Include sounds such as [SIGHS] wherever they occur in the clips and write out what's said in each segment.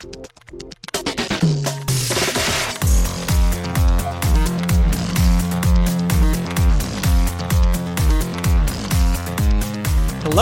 Hello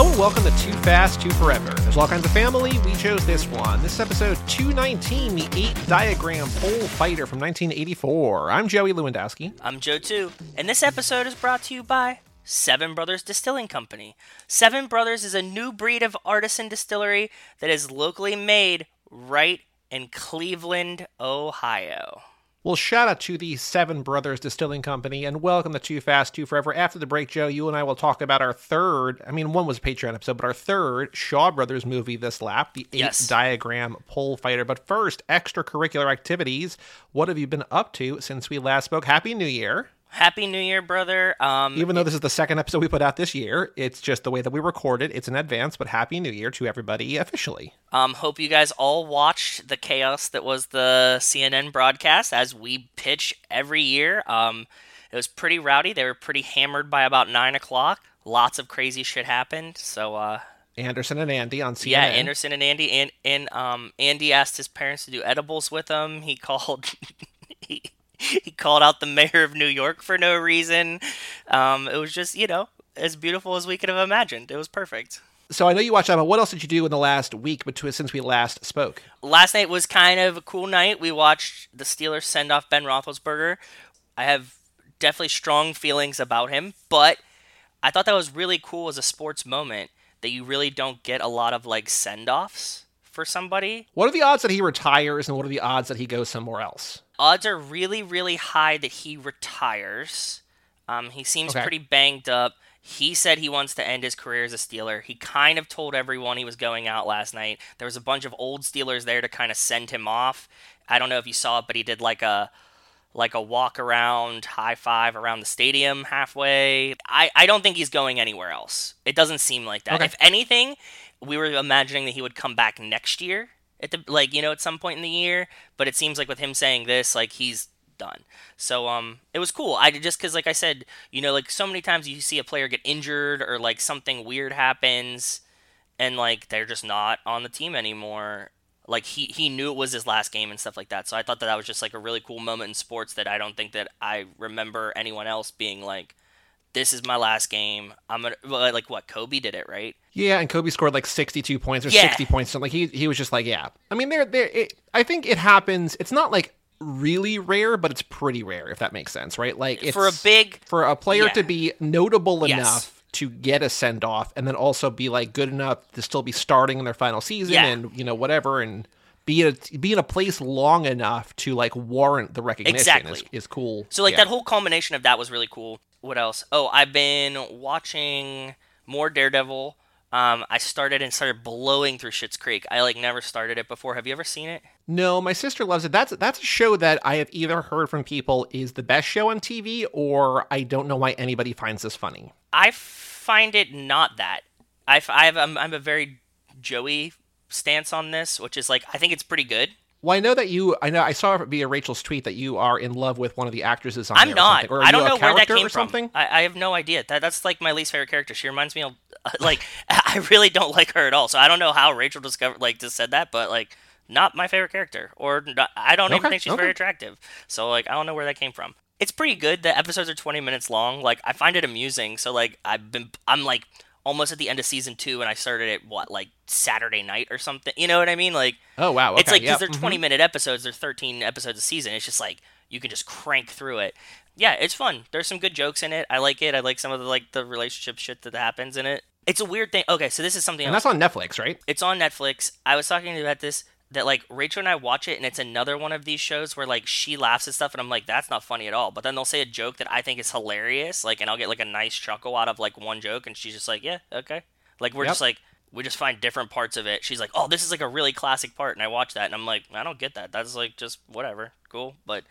and welcome to Too Fast, Too Forever. There's all kinds of family. We chose this one. This is episode 219, the eight diagram pole fighter from 1984. I'm Joey Lewandowski. I'm Joe too, and this episode is brought to you by Seven Brothers Distilling Company. Seven Brothers is a new breed of artisan distillery that is locally made right in Cleveland, Ohio. Well, shout out to the Seven Brothers Distilling Company and welcome to Too Fast, Too Forever. After the break, Joe, you and I will talk about our third, I mean, one was a Patreon episode, but our third Shaw Brothers movie this lap, the eight Yes. diagram pole fighter. But first, extracurricular activities. What have you been up to since we last spoke? Happy New Year. Happy New Year, brother. Um, Even though this is the second episode we put out this year, it's just the way that we record it. It's in advance, but Happy New Year to everybody officially. Um, hope you guys all watched the chaos that was the CNN broadcast as we pitch every year. Um, it was pretty rowdy. They were pretty hammered by about nine o'clock. Lots of crazy shit happened. So, uh, Anderson and Andy on CNN. yeah, Anderson and Andy and and um, Andy asked his parents to do edibles with him. He [LAUGHS] called. he, [LAUGHS] he called out the mayor of New York for no reason. Um, it was just, you know, as beautiful as we could have imagined. It was perfect. So I know you watched that, but what else did you do in the last week between since we last spoke? last night was kind of a cool night. We watched the Steelers send off Ben Roethlisberger. I have definitely strong feelings about him, but I thought that was really cool as a sports moment that you really don't get a lot of like send offs for somebody. What are the odds that he retires, and what are the odds that he goes somewhere else? Odds are really, really high that he retires. Um, he seems Okay. pretty banged up. He said he wants to end his career as a Steeler. He kind of told everyone he was going out last night. There was a bunch of old Steelers there to kind of send him off. I don't know if you saw it, but he did like a like a walk around high five around the stadium halfway. I, I don't think he's going anywhere else. It doesn't seem like that. Okay. If anything, we were imagining that he would come back next year at the like, you know, at some point in the year, but it seems like with him saying this, like he's done. So um it was cool. I just cuz like I said, you know, like so many times you see a player get injured or like something weird happens and like they're just not on the team anymore. Like he he knew it was his last game and stuff like that. So I thought that that was just like a really cool moment in sports that I don't think that I remember anyone else being like this is my last game. I'm gonna well, like what Kobe did it right. Yeah, and Kobe scored like 62 points or Yeah. 60 points. Like he he was just like, yeah. I mean, there there. I think it happens. It's not like really rare, but it's pretty rare if that makes sense, right? Like it's, For a big for a player yeah. to be notable Yes. enough to get a send off, and then also be like good enough to still be starting in their final season, Yeah. and you know whatever, and be in a, be in a place long enough to like warrant the recognition Exactly. is, is cool. So like Yeah. that whole culmination of that was really cool. What else? Oh, I've been watching more Daredevil. Um, I started and started blowing through Schitt's Creek. I like never started it before. Have you ever seen it? No, my sister loves it. That's that's a show that I have either heard from people is the best show on TV, or I don't know why anybody finds this funny. I find it not that. I, I have I'm, I'm a very Joey stance on this, which is like I think it's pretty good. Well, I know that you. I know I saw via Rachel's tweet that you are in love with one of the actresses on I'm not. Or. Or I don't know where that character came or from. something. I, I have no idea. That that's like my least favorite character. She reminds me of [LAUGHS] like I really don't like her at all. So I don't know how Rachel discovered like just said that, but like not my favorite character, or not, I don't even think she's okay. very attractive. So like I don't know where that came from. It's pretty good. The episodes are 20 minutes long. Like I find it amusing. So like I've been I'm like almost at the end of season two, and I started it what like Saturday night or something. You know what I mean? Like Oh wow! Okay, it's like because yeah, they're mhm. 20 minute episodes, they're 13 episodes a season. It's just like you can just crank through it. Yeah, it's fun. There's some good jokes in it. I like it. I like some of the like the relationship shit that happens in it. It's a weird thing. Okay, so this is something and else. that's on Netflix, right? It's on Netflix. I was talking about this that like Rachel and I watch it and it's another one of these shows where like she laughs at stuff and I'm like that's not funny at all. But then they'll say a joke that I think is hilarious, like and I'll get like a nice chuckle out of like one joke and she's just like, "Yeah, okay." Like we're Yep. just like we just find different parts of it. She's like, "Oh, this is like a really classic part." And I watch that and I'm like, "I don't get that. That's like just whatever. Cool." But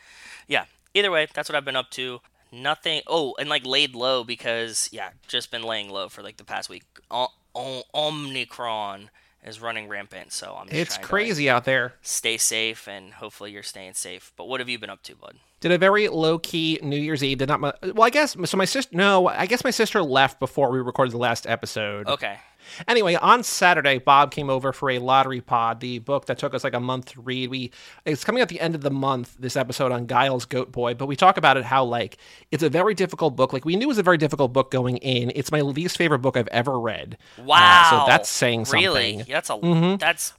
yeah, either way, that's what I've been up to. Nothing. Oh, and like laid low because yeah, just been laying low for like the past week. O- o- Omnicron is running rampant, so I'm just It's trying to, crazy out there. stay safe, and hopefully you're staying safe. But what have you been up to, bud? Did a very low key New Year's Eve. Did not. Well, I guess so. My sister. No, I guess my sister left before we recorded the last episode. Okay. Anyway, on Saturday, Bob came over for a lottery pod, the book that took us like a month to read. We it's coming at the end of the month, this episode on Giles Goat Boy, but we talk about it how like it's a very difficult book. Like we knew it was a very difficult book going in. It's my least favorite book I've ever read. Wow. Uh, so that's saying something. Really? That's a that's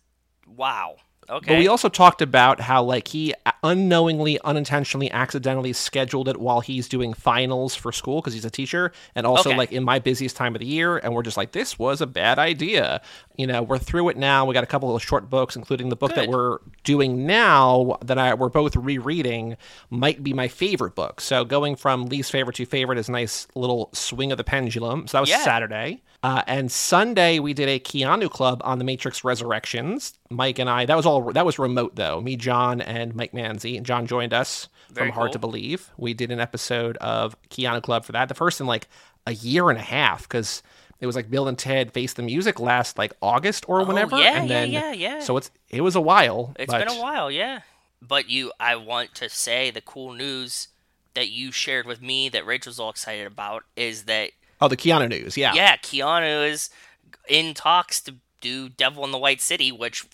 wow. Okay. But we also talked about how like he unknowingly, unintentionally, accidentally scheduled it while he's doing finals for school because he's a teacher, and also Okay. like in my busiest time of the year, and we're just like, this was a bad idea. You know, we're through it now. We got a couple of short books, including the book that we're doing now that I we're both rereading, might be my favorite book. So going from least favorite to favorite is a nice little swing of the pendulum. So that was Yeah. Saturday. Uh, and Sunday we did a Keanu Club on the Matrix Resurrections. Mike and I. That was all. That was remote though. Me, John, and Mike Manzi. John joined us Very from Hard cool. to Believe. We did an episode of Keanu Club for that. The first in like a year and a half because it was like Bill and Ted Face the Music last like August or oh, whenever. Oh, yeah, and yeah, then, yeah, yeah. So it's it was a while. It's but been a while, yeah. But you, I want to say the cool news that you shared with me that Rachel's all excited about is that Oh, the Keanu news. Yeah. yeah, Keanu is in talks to do Devil in the White City, which,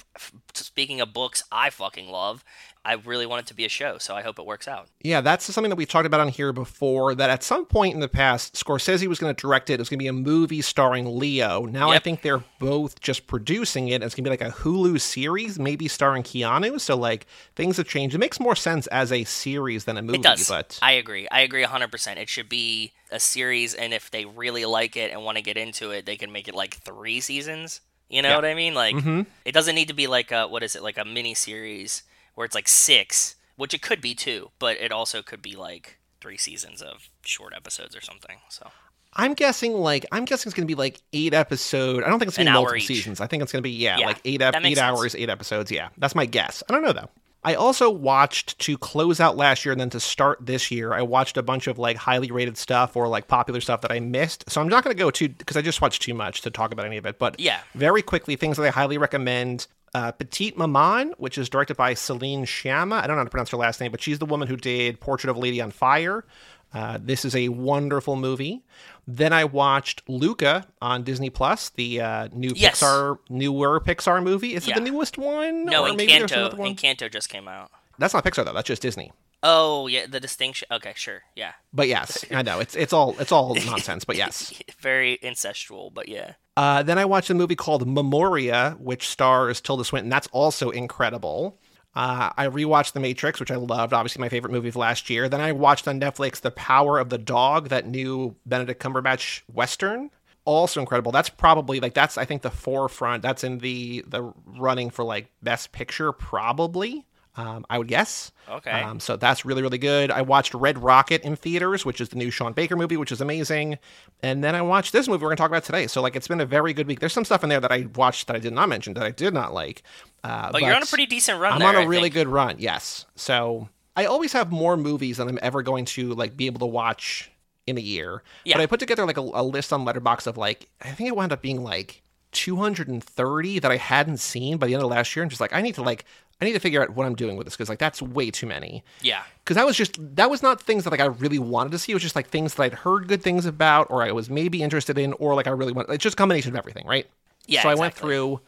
speaking of books, I fucking love. I really want it to be a show, so I hope it works out. Yeah, that's something that we've talked about on here before. That at some point in the past, Scorsese was going to direct it. It was going to be a movie starring Leo. Now I think they're both just producing it. It's going to be like a Hulu series, maybe starring Keanu. So like things have changed. It makes more sense as a series than a movie. It does. But I agree. I agree 100%. It should be a series, and if they really like it and want to get into it, they can make it like three seasons. You know Yeah. what I mean? Like, Mm-hmm. it doesn't need to be like a, what is it, like a mini series where it's like six, which it could be two, but it also could be like three seasons of short episodes or something. So, I'm guessing like I'm guessing it's going to be like eight episode. I don't think it's going to An be multiple each. seasons. I think it's going to be yeah, Yeah, like eight ep- eight sense. hours, eight episodes. Yeah, that's my guess. I don't know though. I also watched to close out last year and then to start this year. I watched a bunch of like highly rated stuff or like popular stuff that I missed. So I'm not going to go too because I just watched too much to talk about any of it. But Yeah. very quickly, things that I highly recommend. Uh, Petite Maman, which is directed by Celine Sciamma. I don't know how to pronounce her last name, but she's the woman who did Portrait of a Lady on Fire. Uh, this is a wonderful movie. Then I watched Luca on Disney Plus, the uh, new Yes. Pixar, newer Pixar movie. Is Yeah. it the newest one? no, or Encanto, one? Encanto just came out. That's not Pixar though. That's just Disney. Oh, yeah, the distinction. Okay, sure. Yeah. But yes, I know it's it's all it's all nonsense. But yes. [LAUGHS] Very incestual, but yeah. Uh, then I watched a movie called Memoria, which stars Tilda Swinton. That's also incredible. Uh, I rewatched The Matrix, which I loved, obviously my favorite movie of last year. Then I watched on Netflix The Power of the Dog, that new Benedict Cumberbatch Western. Also incredible. That's probably like that's I think the forefront. That's in the the running for like Best Picture, probably. Um, I would guess. Okay. Um, so that's really, really good. I watched Red Rocket in theaters, which is the new Sean Baker movie, which is amazing. And then I watched this movie we're going to talk about today. So, like, it's been a very good week. There's some stuff in there that I watched that I did not mention that I did not like. Uh, But, you're on a pretty decent run I'm there. on a I really think. good run, yes. So I always have more movies than I'm ever going to like be able to watch in a year. Yeah. But I put together like a, a list on Letterboxd of like I think it wound up being like 230 that I hadn't seen by the end of last year, and just like I need to like I need to figure out what I'm doing with this because like that's way too many. Yeah. Because that was just that was not things that like I really wanted to see. It was just like things that I'd heard good things about, or I was maybe interested in, or like I really want. It's just a combination of everything, right? Yeah, So I went through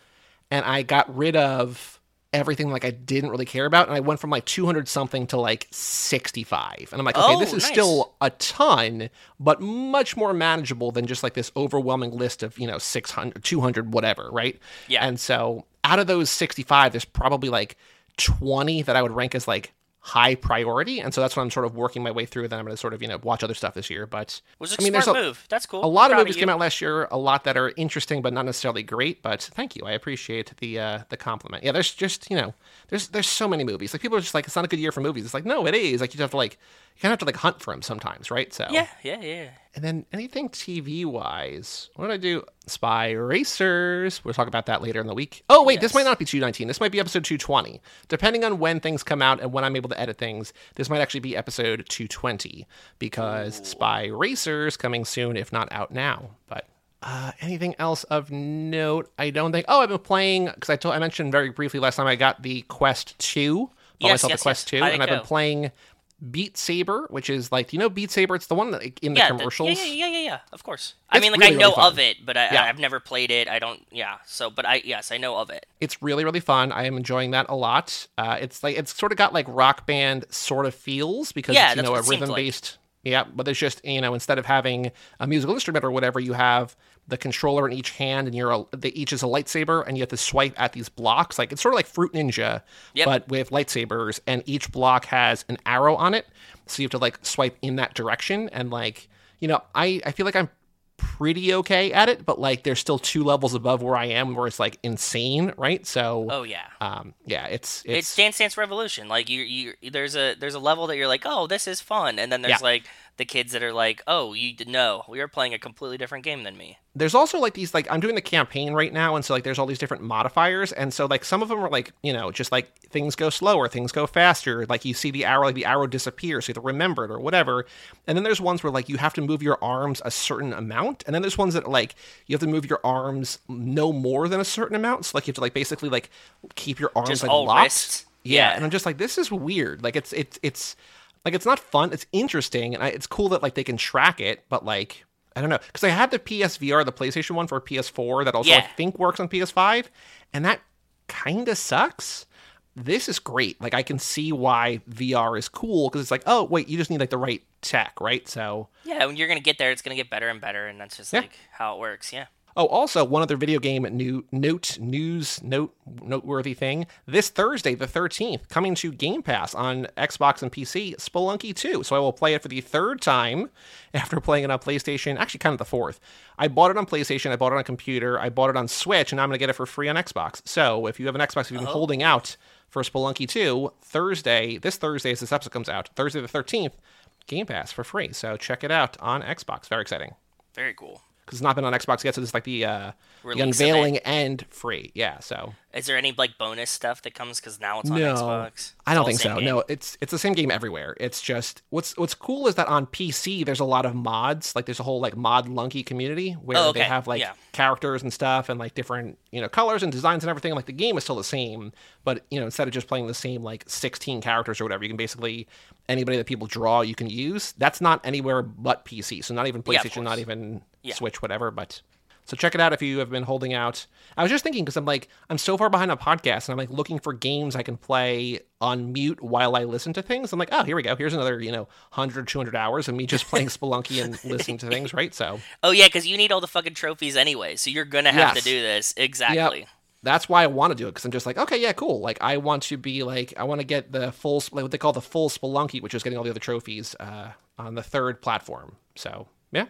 and I got rid of everything like I didn't really care about, and I went from like 200 something to like 65, and I'm like, okay, Oh, this is nice. still a ton, but much more manageable than just like this overwhelming list of you know 600, 200, whatever, right? Yeah. And so out of those 65, there's probably like 20 that I would rank as like high priority, and so that's what I'm sort of working my way through. Then I'm going to sort of you know watch other stuff this year, but was a I mean, smart there's a, move. That's cool. a lot of movies you. came out last year, a lot that are interesting but not necessarily great. But thank you, I appreciate the uh, the compliment. Yeah, there's just you know, there's there's so many movies. Like people are just like, it's not a good year for movies. It's like no, it is. Like you just have to like you kind of have to like hunt for them sometimes, right? So Yeah, yeah, yeah. And then anything TV wise, what did I do? Spy Racers. We'll talk about that later in the week. Oh wait, this might not be 219. This might be episode 220. Depending on when things come out and when I'm able to edit things, this might actually be episode 220 because Spy Racers coming soon, if not out now. But uh, anything else of note? I don't think. Oh, I've been playing because I told I mentioned very briefly last time I got the Quest 2. Bought Yes, myself yes, the Quest yes. 2, How'd and I've been playing Beat Saber, which is like, you know, Beat Saber. It's the one that like, in the yeah, commercials. yeah, yeah, yeah, yeah. Of course. I mean, like really, I know really of it, but I, Yeah. I've never played it. I don't. Yeah. So, but I yes, I know of it. It's really, really fun. I am enjoying that a lot. Uh, it's like it's sort of got like rock band sort of feels because Yeah, it's you know a rhythm like. Yeah, but it's just you know instead of having a musical instrument or whatever, you have the controller in each hand, and you're a, they each is a lightsaber, and you have to swipe at these blocks. Like it's sort of like Fruit Ninja, Yep. but with lightsabers, and each block has an arrow on it, so you have to like swipe in that direction. And like you know, I I feel like I'm pretty okay at it, but like there's still two levels above where I am, where it's like insane, right? So Oh yeah. um, yeah, it's It's it's, Dance Dance Revolution. Like you, you, there's a there's a level that you're like, oh, this is fun, and then there's Yeah. like the kids that are like, oh, you no, we are playing a completely different game than me. there's also like these like I'm doing the campaign right now, and so like there's all these different modifiers, and so like some of them are like you know just like things go slower, things go faster, like you see the arrow, like the arrow disappears, so you have to remember it or whatever, and then there's ones where like you have to move your arms a certain amount, and then there's ones that like you have to move your arms no more than a certain amount, so like you have to like basically like keep your arms Just like locked. Yeah, Yeah. and I'm just like, this is weird. Like it's it's it's like it's not fun. It's interesting, and I, it's cool that like they can track it, but like I don't know because I had the PSVR, the PlayStation one for PS4 that also I think works on PS5, and that kind of sucks. This is great. Like I can see why VR is cool because it's like, oh wait, you just need like the right tech, right? So Yeah, when you're gonna get there, it's gonna get better and better, and that's just Yeah. like how it works. Yeah. Oh, also one other video game new note news note noteworthy thing. This Thursday, the thirteenth, coming to Game Pass on Xbox and PC, Spelunky 2. So I will play it for the third time [LAUGHS] after playing it on PlayStation. Actually, kind of the fourth. I bought it on PlayStation. I bought it on computer. I bought it on Switch, and I'm going to get it for free on Xbox. So if you have an Xbox, if you've been oh. holding out for Spelunky 2, Thursday, this Thursday as this episode comes out, Thursday the thirteenth, Game Pass for free. So check it out on Xbox. Very exciting Very cool. Because it's not been on Xbox yet. So this is like the uh, the Release of unveiling and free. Yeah. So Is there any like bonus stuff that comes because now it's on no, Xbox? It's I don't think so. game? No, it's it's the same game everywhere. It's just what's what's cool is that on PC there's a lot of mods. Like there's a whole like Modlunky community where Oh, they have like Yeah. characters and stuff and like different you know colors and designs and everything. Like the game is still the same, but you know instead of just playing the same like 16 characters or whatever, you can basically anybody that people draw you can use. That's not anywhere but PC. So not even Yeah, PlayStation, not even Yeah. Switch, whatever. But so check it out if you have been holding out. I was just thinking because I'm like I'm so far behind on podcasts and I'm like looking for games I can play on mute while I listen to things. I'm like, oh, here we go. Here's another you know 100, 200 hours of me just playing [LAUGHS] Spelunky and listening to things, right? So Oh yeah, because you need all the fucking trophies anyway, so you're gonna have Yes. to do this exactly. that's why I want to do it because I'm just like, okay, yeah, cool. Like I want to be like I want to get the full like what they call the full Spelunky, which is getting all the other trophies uh, on the third platform. So yeah.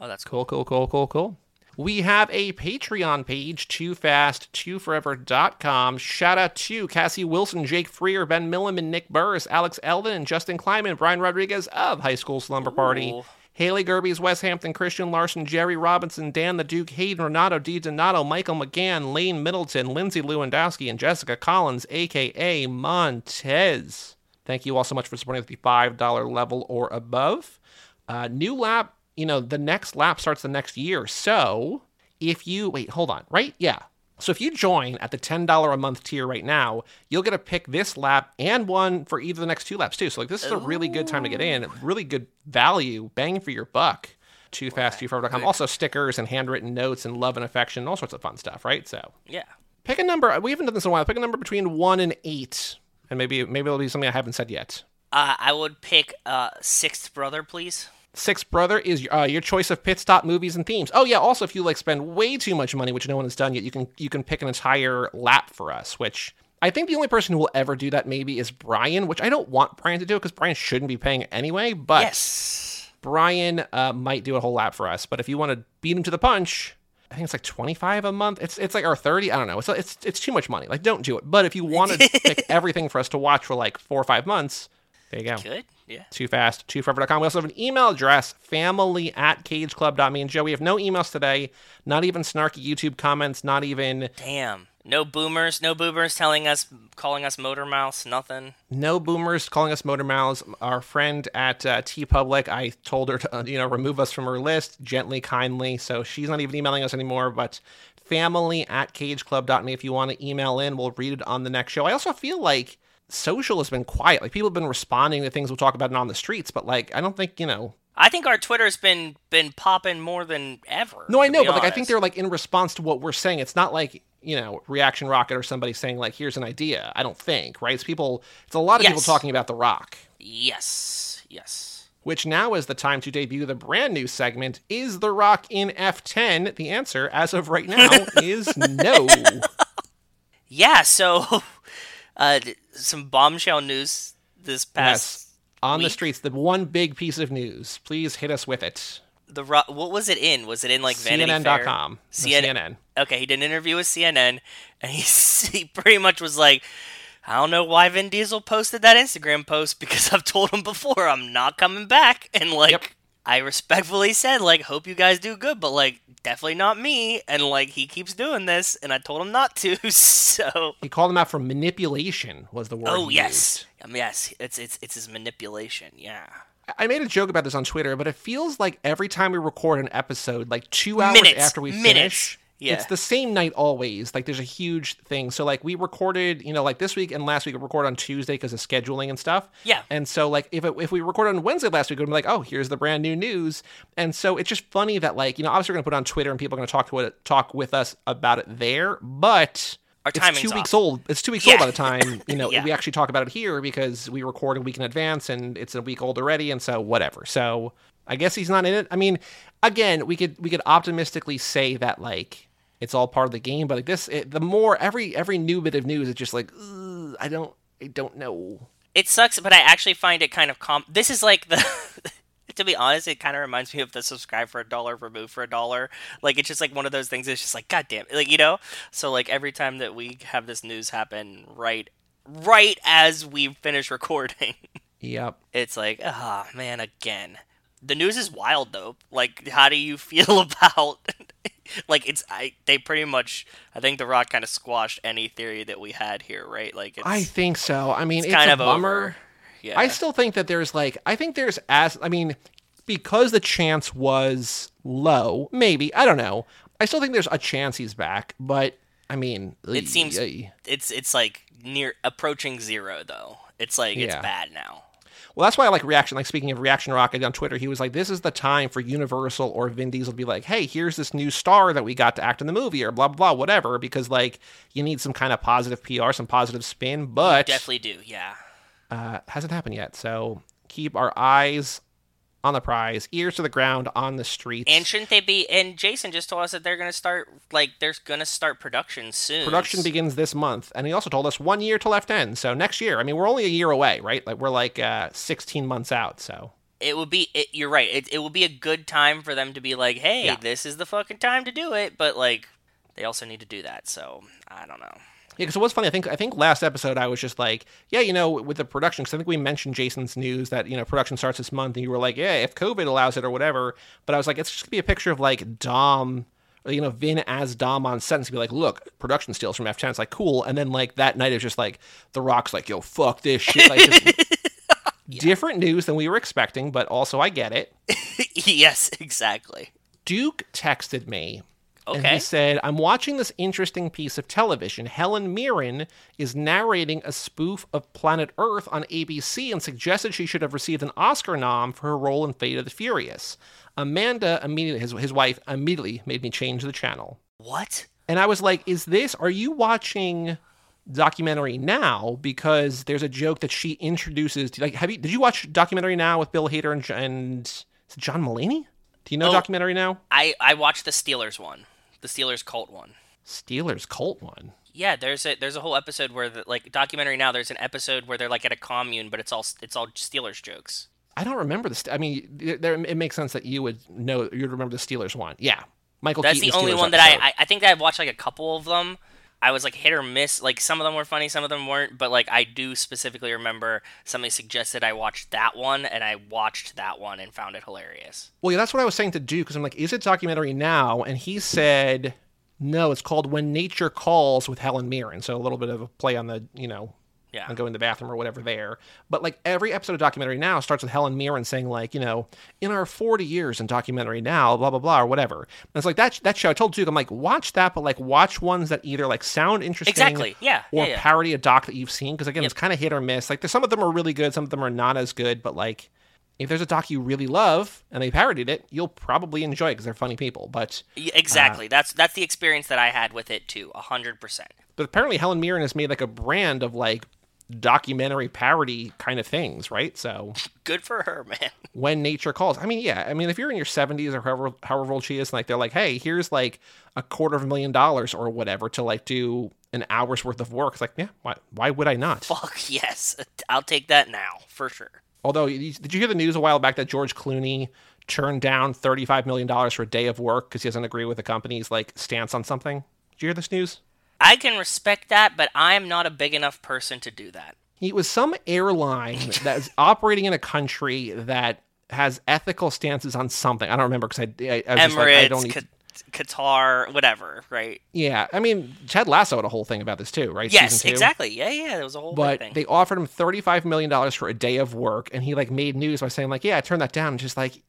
Oh, that's cool. Cool, cool, cool, cool, cool. We have a Patreon page, too fast, tooforever.com. Shout out to Cassie Wilson, Jake Freer, Ben Milliman, Nick Burris, Alex and Justin Kleiman, Brian Rodriguez of High School Slumber Party. Ooh. Haley Gerbies, West Hampton, Christian Larson, Jerry Robinson, Dan the Duke, Hayden Renato, D. Donato, Michael McGann, Lane Middleton, Lindsay Lewandowski, and Jessica Collins, aka Montez. Thank you all so much for supporting at the $5 level or above. Uh, new lap, you know, the next lap starts the next year. So if you, wait, hold on, right? Yeah. So if you join at the $10 a month tier right now, you'll get to pick this lap and one for either the next two laps too. So like this is a really good time to get in, really good value, bang for your buck. Too fast, too far.com. Also stickers and handwritten notes and love and affection, all sorts of fun stuff, right? So Yeah. pick a number. We haven't done this in a while. Pick a number between one and eight. And maybe maybe it'll be something I haven't said yet. Uh, I would pick uh, Sixth Brother, please. Sixth Brother is uh, your choice of pit stop movies and themes. Oh yeah, also if you like spend way too much money, which no one has done yet, you can you can pick an entire lap for us. Which I think the only person who will ever do that maybe is Brian, which I don't want Brian to do because Brian shouldn't be paying anyway. But yes. Brian uh, might do a whole lap for us. But if you want to beat him to the punch, I think it's like twenty five a month. It's it's like our thirty. I don't know. It's it's it's too much money. Like don't do it. But if you want to [LAUGHS] pick everything for us to watch for like four or five months, there you go Good. Yeah. too fast, too forever.com. We also have an email address, family at cageclub.me. And Joe, we have no emails today, not even snarky YouTube comments, not even Damn. No boomers. No boomers telling us, calling us motor mouse. Nothing. no boomers calling us motor mouths. Our friend at uh, T Public, I told her to, uh, you know, remove us from her list gently, kindly. So she's not even emailing us anymore, but family at cageclub.me. If you want to email in, we'll read it on the next show. I also feel like social has been quiet. Like people have been responding to things we'll talk about it on the streets, but like I don't think you know. I think our Twitter's been been popping more than ever. No, I know, but like I think they're like in response to what we're saying. It's not like you know reaction rocket or somebody saying like here's an idea. I don't think right. It's people. It's a lot of people talking about the Rock. yes, yes. Which now is the time to debut the brand new segment. Is The Rock in F10? The answer, as of right now, [LAUGHS] is no. Yeah, so [LAUGHS] uh, some bombshell news this past. Yes. On the streets, the one big piece of news. Please hit us with it. The Ro- what was it in? Was it in like Vanity Fair? CNN.com. CNN. CNN. Okay, he did an interview with CNN, and he [LAUGHS] he pretty much was like, I don't know why Vin Diesel posted that Instagram post because [LAUGHS] I've told him before I'm not coming back, and like Yep. I respectfully said like hope you guys do good, but like definitely not me, and like he keeps doing this, and I told him not to, [LAUGHS] so. He called him out for manipulation, was the word. Oh yes, um, yes, it's it's it's his manipulation. Yeah, I made a joke about this on Twitter, but it feels like every time we record an episode, like two hours Minutes. after we Minutes. finish, Yeah. it's the same night always. Like there's a huge thing. So like we recorded, you know, like this week and last week we recorded on Tuesday because of scheduling and stuff. Yeah. And so like if it, if we recorded on Wednesday last week, we'd be like, oh, here's the brand new news. And so it's just funny that like you know obviously we're gonna put it on Twitter and people are gonna talk to it, talk with us about it there, but. Our it's two off. weeks old. It's two weeks Yeah. old by the time [LAUGHS] you know Yeah. we actually talk about it here because we record a week in advance and it's a week old already, and so whatever. So I guess he's not in it. I mean, again, we could we could optimistically say that like it's all part of the game, but like this, it, the more every every new bit of news it's just like I don't I don't know. it sucks, but I actually find it kind of com. This is like the. [LAUGHS] to be honest, it kind of reminds me of the subscribe for a dollar, remove for a dollar. Like it's just like one of those things. It's just like, god damn, it," like you know. So like every time that we have this news happen, right, right as we finish [LAUGHS] recording, Yep. it's like, ah, man, again. The news is wild though. Like, how do you [LAUGHS] feel about? [LAUGHS] like, it's I. They pretty much. I think The Rock kind of squashed any theory that we had here, right? Like, it's, I think so. I mean, it's, kind a of bummer. over. Yeah. I still think that there's like I think there's as I mean because the chance was low, maybe I don't know. I still think there's a chance he's back, but I mean, It seems it's it's like near approaching zero though. It's like it's Yeah. bad now. Well, that's why I like reaction. Like speaking of reaction rocket on Twitter, he was like, "This is the time for Universal or Vin Diesel to be like, hey, here's this new star that we got to act in the movie or blah blah blah, whatever." Because like you need some kind of positive PR, some positive spin, but Definitely do. Yeah. uh, hasn't happened yet. So keep our eyes on the prize, ears to the ground on the streets. And shouldn't they be? And Jason just told us that they're gonna start like they're gonna start production soon. Production begins this month, and he also told us one year to left end. So next year, I mean, we're only a year away, right? Like we're like uh, 16 months out. So It would be. It, you're right. It it would be a good time for them to be like, hey, Yeah. this is the fucking time to do it. But like, they also need to do that. So I don't know. Yeah, because it was funny. I think I think last episode I was just like, yeah, you know, with the production, because I think we mentioned Jason's news that you know production starts this month, and you were like, yeah, if COVID allows it or whatever. But I was like, it's just gonna be a picture of like Dom. You know, Vin as Dom on set and to be like, look, production steals from F10. It's like, cool. And then, like, that night, it was just like, The Rock's like, yo, fuck this shit. Like, just [LAUGHS] different news than we were expecting, but also I get it. [LAUGHS] yes, exactly. Duke texted me and Okay. he said, I'm watching this interesting piece of television. Helen Mirren is narrating a spoof of Planet Earth on ABC and suggested she should have received an Oscar nom for her role in Fate of the Furious. Amanda immediately, his, his wife, immediately made me change the channel. What? And I was like, is this, are you watching documentary now? Because there's a joke that she introduces, like, have you, did you watch documentary now with Bill Hader and, and is it John Mulaney? Do you know Oh. documentary now? I I watched the Steelers one, the Steelers cult one. Steelers cult one. Yeah, there's a there's a whole episode where the like documentary now. There's an episode where they're like at a commune, but it's all it's all Steelers jokes. I don't remember this. I mean, there, it makes sense that you would know. You'd remember the Steelers one. Yeah, Michael. That's Keaton the only Steelers one that. I, I I think I've watched like a couple of them. I was like hit or miss. Like some of them were funny, some of them weren't. But like I do specifically remember somebody suggested I watched that one, and I watched that one and found it hilarious. Well, yeah, that's what I was saying to do because I'm like, is it documentary now? And he said, no, it's called When Nature Calls with Helen Mirren. So a little bit of a play on the, you know, Yeah. and go in the bathroom or whatever there. But like every episode of documentary now starts with Helen Mirren saying like, you know, in our 40 years in documentary now, blah blah blah or whatever. And it's like that that show. I told Duke, I'm like, watch that, but like watch ones that either like sound interesting, Exactly. Yeah. or Yeah, yeah. parody a doc that you've seen because again, it's kind of hit or miss. Like there's some of them are really good, some of them are not as good, but like. If there's a doc you really love and they parodied it, you'll probably enjoy it because they're funny people. But Exactly. Uh, that's that's the experience that I had with it too. A hundred percent. but apparently Helen Mirren has made like a brand of like documentary parody kind of things, right? So Good for her, man. [LAUGHS] when nature calls, I mean, yeah, I mean, if you're in your 70s or however however old she is, and like they're like, hey, here's like a quarter of a million dollars or whatever to like do an hour's worth of work, it's like, yeah, why why would I not? Fuck yes, [LAUGHS] I'll take that now for sure. Although, did you hear the news a while back that George Clooney turned down 35 million dollars for a day of work because he doesn't agree with the company's like stance on something? Did you hear this news? I can respect that, but I'm not a big enough person to do that. It was some airline [LAUGHS] that is operating in a country that has ethical stances on something. I don't remember because I, I, I was just like, I Emirates, don't. Need Q- Qatar, whatever, right? yeah, I mean, Chad Lasso had a whole thing about this too, right? Yes, exactly. Yeah, yeah, there was a whole But thing. they offered him thirty-five million dollars for a day of work, and he like made news by saying like, "Yeah, I turned that down." And just like,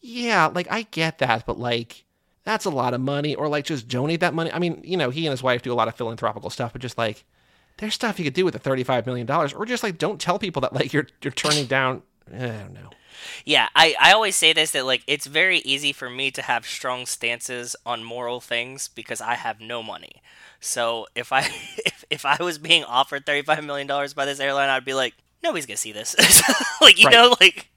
yeah, like I get that, but like that's a lot of money, or like just donate that money. I mean, you know, he and his wife do a lot of philanthropical stuff, but just like there's stuff you could do with the thirty-five million dollars, or just like don't tell people that like you're you're turning down. I don't know. Yeah, I, I always say this that like it's very easy for me to have strong stances on moral things because I have no money. So if I [LAUGHS] if, if I was being offered thirty five million dollars by this airline, I'd be like, nobody's gonna see this. [LAUGHS] like you Right. know, like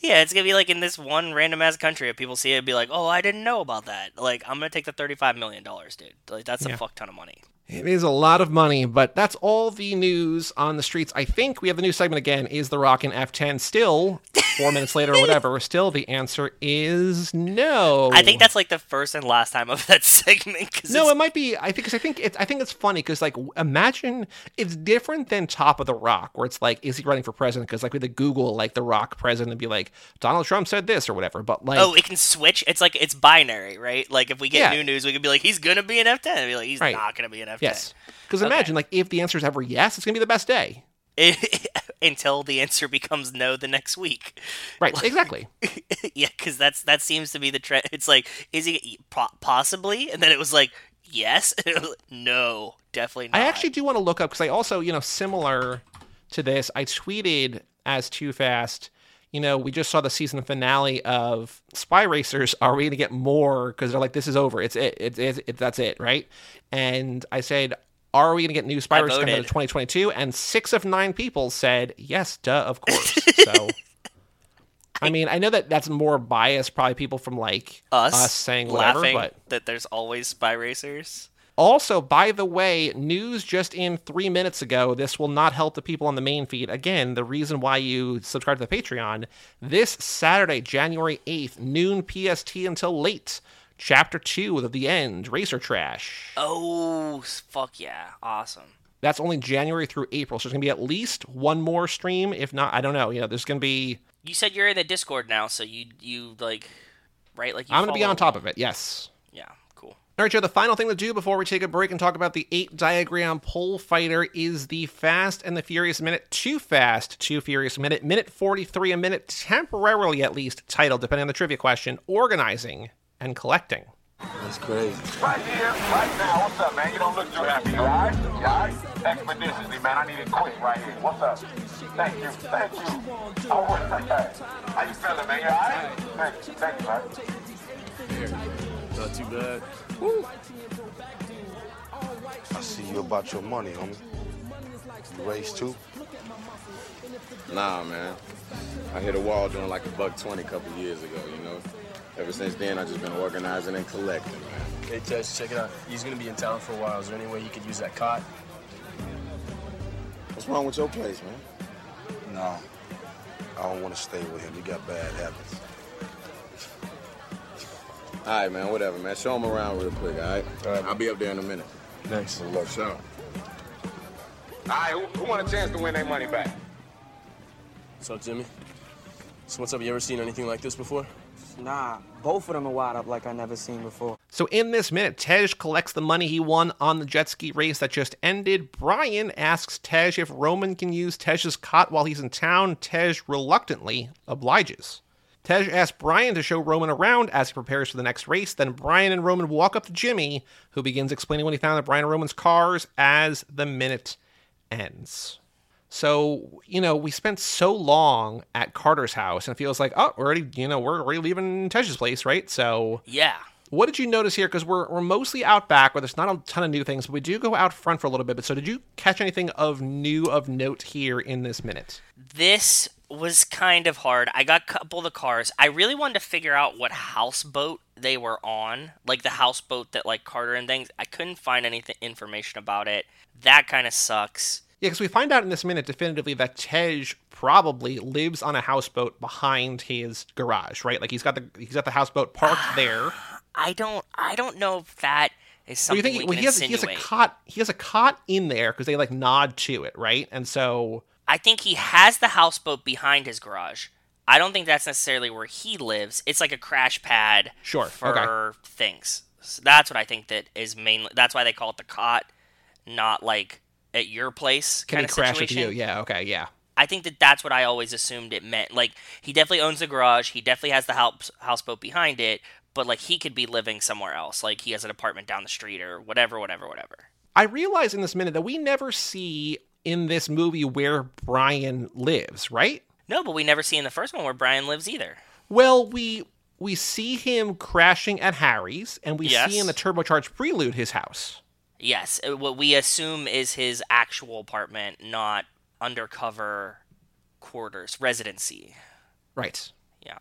yeah, it's gonna be like in this one random ass country. If people see it, be like, oh, I didn't know about that. Like I'm gonna take the thirty five million dollars, dude. Like that's Yeah. a fuck ton of money. It is a lot of money, but that's all the news on the streets. I think we have the new segment again. Is The Rock in F10 still, four minutes later or whatever, still the answer is no. I think that's like the first and last time of [LAUGHS] that segment. No, it's- it might be. I think. Cause I think it's. I think it's funny because like, imagine it's different than Top of the Rock, where it's like, is he running for president? Because like with the Google like the Rock president and be like, Donald Trump said this or whatever. But like, Oh, it can switch. It's like it's binary, right? Like if we get Yeah. new news, we could be like, he's gonna be an F ten. Be like, he's Right. not gonna be an F ten. yes. Because imagine like if the answer is ever yes, it's gonna be the best day. [LAUGHS] Until the answer becomes no the next week. Right. Exactly. [LAUGHS] yeah, because that's that seems to be the trend. It's like, is he possibly? And then it was like, yes. [LAUGHS] And it was like, no, definitely not. I actually do want to look up because I also, you know, similar to this, I tweeted as Too Fast. You know, we just saw the season finale of Spy Racers. Are we going to get more? Because they're like, this is over. It's it. It's it, it. That's it, right? And I said, are we going to get new Spy I Racers coming out of 2022? And six of nine people said yes, duh, of course. [LAUGHS] so. I mean, I know that that's more biased, probably people from like us, saying whatever, laughing but that there's always spy racers. also, by the way, news just in three minutes ago. This will not help the people on the main feed. Again, the reason why you subscribe to the Patreon this Saturday, January 8th, noon PST until late. Chapter 2 of The End, Racer Trash. Oh, fuck yeah, awesome. That's only January through April. So there's going to be at least one more stream. If not, I don't know. You know, there's going to be. You said you're in the Discord now, so you you like, right? Like you I'm going to be on top of it. Yes. Yeah, cool. All right, Joe, the final thing to do before we take a break and talk about the eight diagram pole fighter is the Fast and the Furious Minute. Too Fast, Too Furious Minute, Minute 43, a minute temporarily at least, titled, depending on the trivia question, Organizing and Collecting. That's crazy. Right here, right now. What's up, man? You don't look too happy. You all right? You all right? Expeditiously, man. I need it quick right here. What's up? Thank you. Thank you. All right. [LAUGHS] How you feeling, man? You all right? Thank you. Thank you, man. Not too bad. I see you about your money, homie. You race too? Nah, man. I hit a wall doing like a buck twenty a couple years ago. You know. Ever since then, I've just been organizing and collecting, man. Hey, Tej, check it out. He's gonna be in town for a while. Is there any way he could use that cot? What's wrong with your place, man? No. I don't want to stay with him. He got bad habits. All right, man. Whatever, man. Show him around real quick. All right. All right. I'll be up there in a minute. Thanks. Look, show. All right. Who, who want a chance to win their money back? What's up, Jimmy? So what's up? You ever seen anything like this before? Nah, both of them are wide up like I never seen before. So in this minute, Tej collects the money he won on the jet ski race that just ended. Brian asks Tej if Roman can use Tej's cot while he's in town. Tej reluctantly obliges. Tej asks Brian to show Roman around as he prepares for the next race. Then Brian and Roman walk up to Jimmy, who begins explaining what he found at Brian and Roman's cars as the minute ends. So, you know, we spent so long at Carter's house and it feels like, oh, we're already, you know, we're already leaving Tej's place, right? So, Yeah. what did you notice here? Because we're, we're mostly out back where there's not a ton of new things, but we do go out front for a little bit. But so, did you catch anything of new of note here in this minute? This was kind of hard. I got a couple of the cars. I really wanted to figure out what houseboat they were on, like the houseboat that like Carter and things. I couldn't find anything information about it. That kind of sucks. Yeah, because we find out in this minute definitively that Tej probably lives on a houseboat behind his garage, right? Like he's got the he's got the houseboat parked there. [SIGHS] I don't. I don't know if that is Well, you something think we well, can he has he has a cot he has a cot in there because they like nod to it, right? And so I think he has the houseboat behind his garage. I don't think that's necessarily where he lives. It's like a crash pad Sure, for things. So that's what I think that is mainly. That's why they call it the cot, not like at your place can kind he of crash with situation. you? Yeah, okay, yeah. I think that that's what I always assumed it meant. Like he definitely owns the garage. He definitely has the house houseboat behind it. But like he could be living somewhere else. Like he has an apartment down the street or whatever, whatever, whatever. I realize in this minute that we never see in this movie where Brian lives, right? No, but we never see in the first one where Brian lives either. Well, we we see him crashing at Harry's, and we Yes. see in the turbocharged prelude his house. Yes, uh, what we assume is his actual apartment, not undercover quarters, residency. Right. Yeah.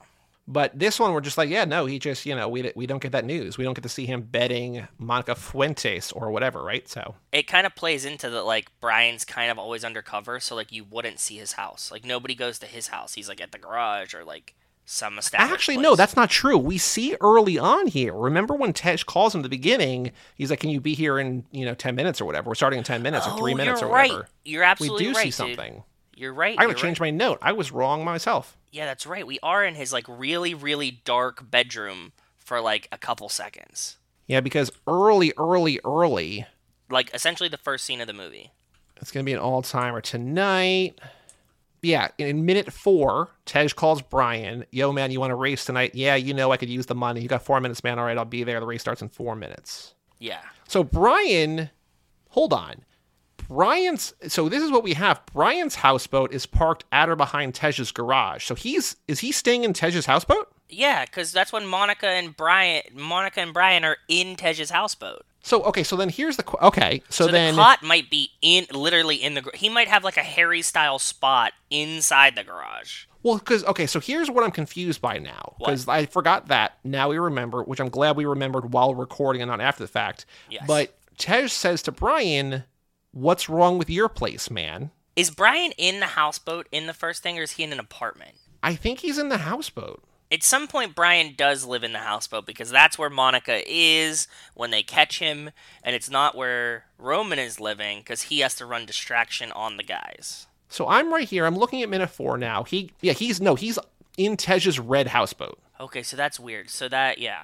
But this one, we're just like, yeah, no, he just, you know, we, we don't get that news. We don't get to see him betting Monica Fuentes or whatever, right? So, It kind of plays into the like Brian's kind of always undercover, so like you wouldn't see his house. Like nobody goes to his house. He's like at the garage or like some actually, place. no, that's not true. We see early on here. Remember when Tej calls him at the beginning? He's like, can you be here in, you know, 10 minutes or whatever? We're starting in 10 minutes or three oh, minutes you're or right. whatever. You're absolutely right. We do right, see dude. something. You're right. I gotta change right. my note. I was wrong myself. Yeah, that's right. We are in his like really, really dark bedroom for like a couple seconds. Yeah, because early, early, early, Like essentially the first scene of the movie. It's going to be an all timer tonight. Yeah, in minute four, Tej calls Brian, Yo, man, you want to race tonight? Yeah, you know I could use the money. You got four minutes, man. All right, I'll be there. The race starts in four minutes. Yeah. So, Brian, hold on. Brian's, so this is what we have. Brian's houseboat is parked at or behind Tej's garage. So he's, is he staying in Tej's houseboat? Yeah, because that's when Monica and Brian, Monica and Brian are in Tej's houseboat. So, okay, so then here's the, qu- okay, so, So, then. the cot might be in, literally in the. He might have like a Harry style spot inside the garage. Well, because okay, so here's what I'm confused by now. Because I forgot that. Now we remember, which I'm glad we remembered while recording and not after the fact. Yes. But Tej says to Brian, "What's wrong with your place, man?" Is Brian in the houseboat in the first thing, or is he in an apartment? I think he's in the houseboat. At some point, Brian does live in the houseboat because that's where Monica is when they catch him, and it's not where Roman is living because he has to run distraction on the guys. So I'm right here. I'm looking at minute four now. He, yeah, he's no, he's in Tej's red houseboat. Okay, so that's weird. So that, yeah.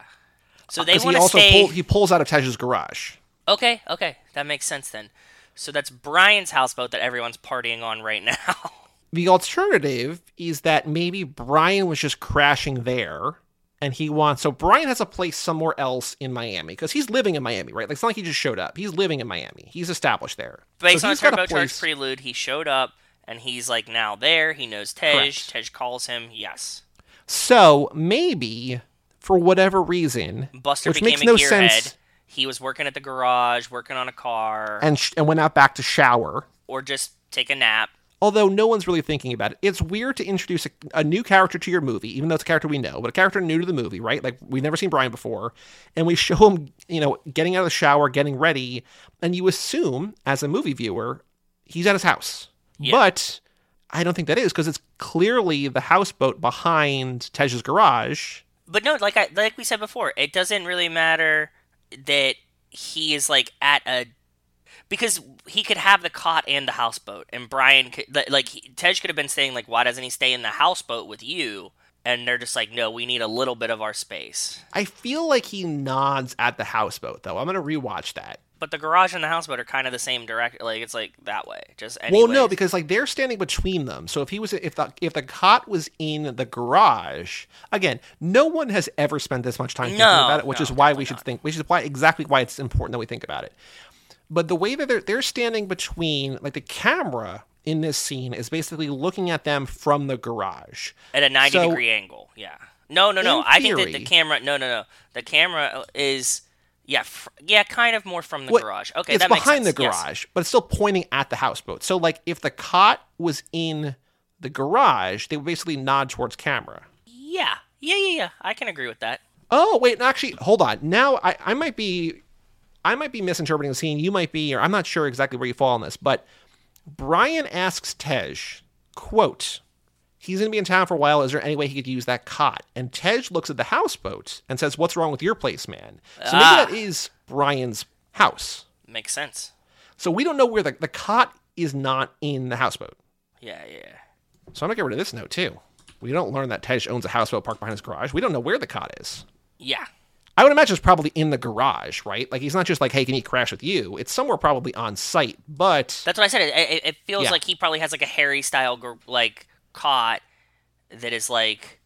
So uh, they want to stay. pull, he pulls out of Tej's garage. Okay, okay, that makes sense then. So that's Brian's houseboat that everyone's partying on right [LAUGHS] now. The alternative is that maybe Brian was just crashing there and he wants so Brian has a place somewhere else in Miami because he's living in Miami, right? Like it's not like he just showed up. He's living in Miami. He's established there. Based So on a prelude, he showed up and he's like now there. He knows Tej. Correct. Tej calls him. Yes. So maybe for whatever reason, Buster which became makes a no sense, He was working at the garage, working on a car, and sh- and went out back to shower. or just take a nap. Although no one's really thinking about it, it's weird to introduce a, a new character to your movie, even though it's a character we know, but a character new to the movie, right? Like we've never seen Brian before, and we [LAUGHS] show him, you know, getting out of the shower, getting ready, and you assume as a movie viewer he's at his house, Yeah. but I don't think that is because it's clearly the houseboat behind Tej's garage. But no, like I like we said before, it doesn't really matter that he is like at a because he could have the cot and the houseboat, and Brian could like Tej could have been saying like, why doesn't he stay in the houseboat with you? and they're just like, no, we need a little bit of our space. I feel like he nods at the houseboat though. I'm gonna rewatch that. But the garage and the houseboat are kind of the same direct. Like it's like that way. Just anyways. Well, no, because like they're standing between them. So if he was, if the if the cot was in the garage, again, no one has ever spent this much time thinking No, about it, which no, is why we should not. think, which is why exactly why it's important that we think about it. But the way that they're they're standing between, like the camera in this scene is basically looking at them from the garage. at a 90 So- degree angle. Yeah. No, no, no. I think that the camera. No, no, no. The camera is. Yeah, fr- yeah, kind of more from the What- garage. Okay, it's that makes behind the Yes. garage, but it's still pointing at the houseboat. So like if the cot was in the garage, they would basically nod towards camera. Yeah, yeah, yeah, yeah. I can agree with that. Oh wait, actually, hold on. Now I, I might be, I might be misinterpreting the scene. You might be, or I'm not sure exactly where you fall on this. But Brian asks Tej, quote, "He's going to be in town for a while. Is there any way he could use that cot?" And Tej looks at the houseboat and says, "What's wrong with your place, man?" So maybe Ah. that is Brian's house. Makes sense. So we don't know where the the cot is not in the houseboat. Yeah, yeah. So I'm gonna get rid of this note too. We don't learn that Tej owns a houseboat parked behind his garage. We don't know where the cot is. Yeah. I would imagine it's probably in the garage, right? Like he's not just like, "Hey, can he crash with you?" It's somewhere probably on site. But That's what I said. It, it, it feels Yeah. like he probably has like a Harry style like cot that is like,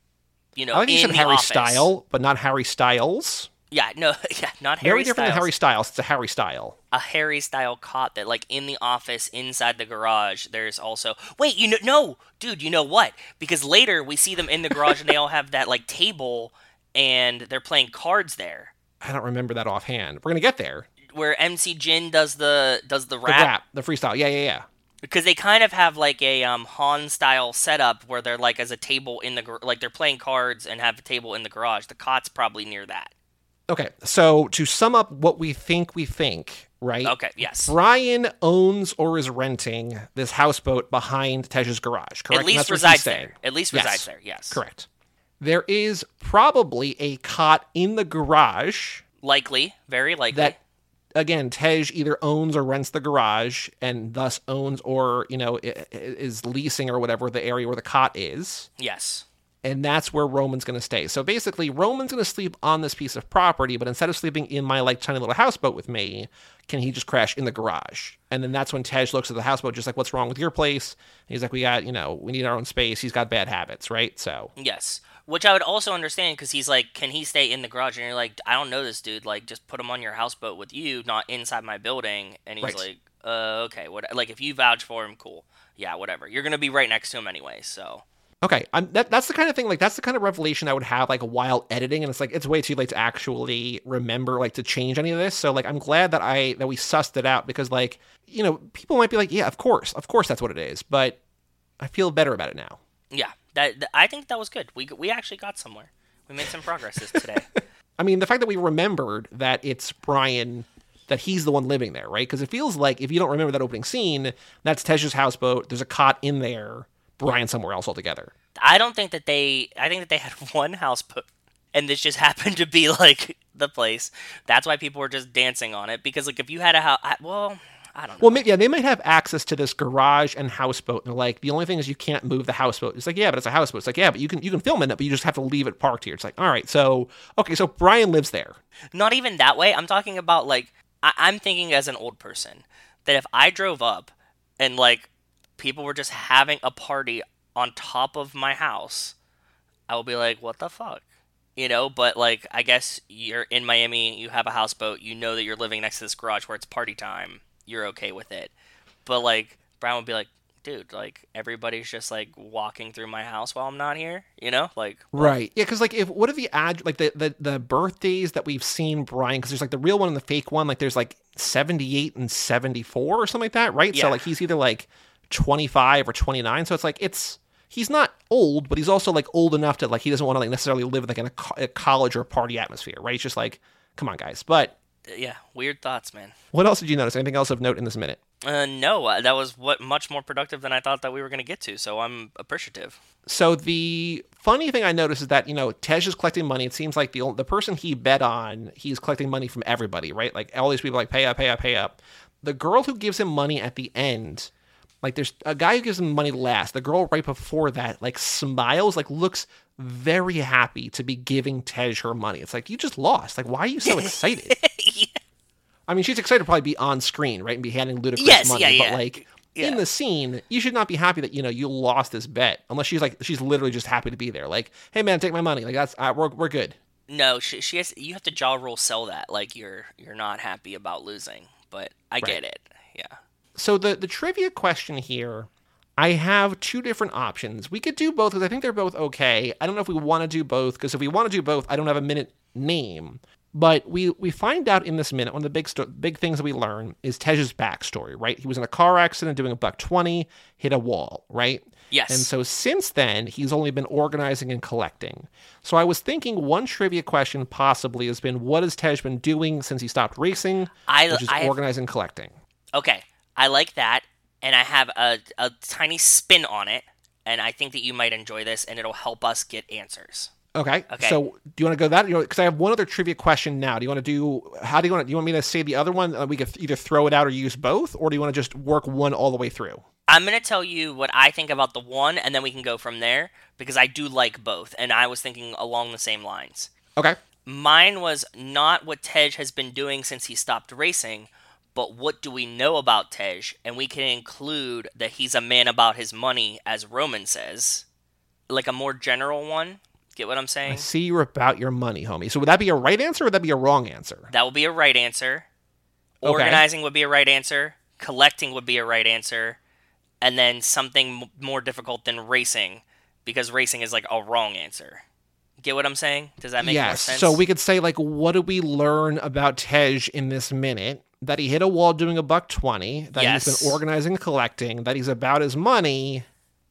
you know, I think in said the Harry office. Style, but not Harry Styles. Yeah, no, [LAUGHS] yeah, not Harry. Very different Styles. than Harry Styles. It's a Harry Style. a Harry style cot that like in the office inside the garage there's also wait you know no dude you know what because later we see them in the garage and they all have that like table and they're playing cards there I don't remember that offhand. We're gonna get there. where MC Jin does the does the The rap, rap, the freestyle. Yeah, yeah, yeah. because they kind of have like a um Han style setup where they're like as a table in the gar- like they're playing cards and have a table in the garage the cot's probably near that Okay, so to sum up what we think we think, right? okay yes Brian owns or is renting this houseboat behind Tej's garage, correct? at least that's what he's resides there at least Yes. resides there yes Correct. There is probably a cot in the garage likely very likely. that again tej either owns or rents the garage and thus owns or you know is leasing or whatever the area where the cot is. Yes. And that's where roman's going to stay. So basically roman's going to sleep on this piece of property but instead of sleeping in my like tiny little houseboat with me can he just crash in the garage? And then that's when tej looks at the houseboat just like what's wrong with your place? And he's like we got you know we need our own space. He's got bad habits right? So Yes. Which I would also understand because he's like, can he stay in the garage? And you're like, I don't know this dude. Like, just put him on your houseboat with you, not inside my building. And he's Right. like, uh, okay, what? Like, if you vouch for him, cool. Yeah, whatever. You're gonna be right next to him anyway, so Okay, I'm, that, that's the kind of thing, like, that's the kind of revelation I would have, like, while editing, and it's like, it's way too late to actually remember, like, to change any of this, so, like, I'm glad that I, that we sussed it out, because, like, you know, people might be like, yeah, of course, of course that's what it is, but I feel better about it now. yeah. That, that I think that was good. We we actually got somewhere. We made some progress this today. [LAUGHS] I mean, the fact that we remembered that it's Brian, that he's the one living there, right? Because it feels like, if you don't remember that opening scene, that's Tej's houseboat, there's a cot in there, Brian somewhere else altogether. I don't think that they. I think that they had [LAUGHS] one houseboat, and this just [LAUGHS] happened to be like the place. That's why people were just dancing on it because like if you had a house, well, I don't know. Well, maybe, yeah, they might have access to this garage and houseboat. And they're like, the only thing is you can't move the houseboat. It's like, yeah, but it's a houseboat. It's like, yeah, but you can you can film in it, but you just have to leave it parked here. It's like, all right, so okay, so Brian lives there. Not even that way. I'm talking about like I- I'm thinking as an old person that if I drove up and like people were just having a party on top of my house, I would be like, what the fuck, you know? But like I guess you're in Miami, you have a houseboat, you know that you're living next to this garage where it's party time, you're okay with it. But like Brian would be like. Dude, like everybody's just like walking through my house while I'm not here, you know? Like, Right. Yeah, because like if what are the ad like the, the the birthdays that we've seen Brian because there's like the real one and the fake one like there's like 78 and 74 or something like that, right? Yeah. So like he's either like 25 or 29. So it's like it's he's not old, but he's also like old enough to like he doesn't want to like necessarily live like in a, co- a college or a party atmosphere, right? He's just like, come on, guys. But yeah, weird thoughts, man. what else did you notice? Anything else of note in this minute? Uh, no, uh, that was what much more productive than I thought that we were going to get to. So I'm appreciative. So the funny thing I noticed is that you know Tej is collecting money. It seems like the ol- the person he bet on, he's collecting money from everybody, right? Like all these people, like pay up, pay up, pay up. The girl who gives him money at the end, Like there's a guy who gives him money last. The girl right before that like smiles, like looks very happy to be giving Tej her money. It's like you just lost. Like why are you so [LAUGHS] excited? I mean, she's excited to probably be on screen, right, and be handing Ludacris Yes, money. yeah, but like Yeah. in the scene, you should not be happy that you know you lost this bet, unless she's like she's literally just happy to be there. Like, hey man, take my money. Like that's uh, we're we're good. No, she, she has. You have to jaw rule sell that like you're you're not happy about losing. But I get it. Yeah. So the the trivia question here, I have two different options. We could do both because I think they're both okay. I don't know if we want to do both because if we want to do both, I don't have a minute name. But we we find out in this minute one of the big sto- big things that we learn is Tej's backstory. Right, he was in a car accident doing a buck twenty, hit a wall. Right. Yes. And so since then, he's only been organizing and collecting. So I was thinking one trivia question possibly has been what has Tej been doing since he stopped racing? I- which is I- organizing and collecting. Okay, I like that, and I have a, a tiny spin on it, and I think that you might enjoy this, and it'll help us get answers. Okay. Okay. So do you want to go that? Because I have one other trivia question now. Do you want to do? How do you want to? Do you want me to say the other one? Uh, we could either throw it out or use both, or do you want to just work one all the way through? I'm gonna tell you what I think about the one, and then we can go from there because I do like both, and I was thinking along the same lines. Okay. Mine was not what Tej has been doing since he stopped racing, but what do we know about Tej? And we can include that he's a man about his money, as Roman says, like a more general one. Get what I'm saying? I see you're about your money, homie. So would that be a right answer or would that be a wrong answer? That would be a right answer. Okay. Organizing would be a right answer. Collecting would be a right answer. And then something m- more difficult than racing, because racing is like a wrong answer. Get what I'm saying? Does that make more yes. sense? So we could say like, what do we learn about Tej in this minute? That he hit a wall doing a buck twenty. That he's been organizing and collecting. That he's about his money.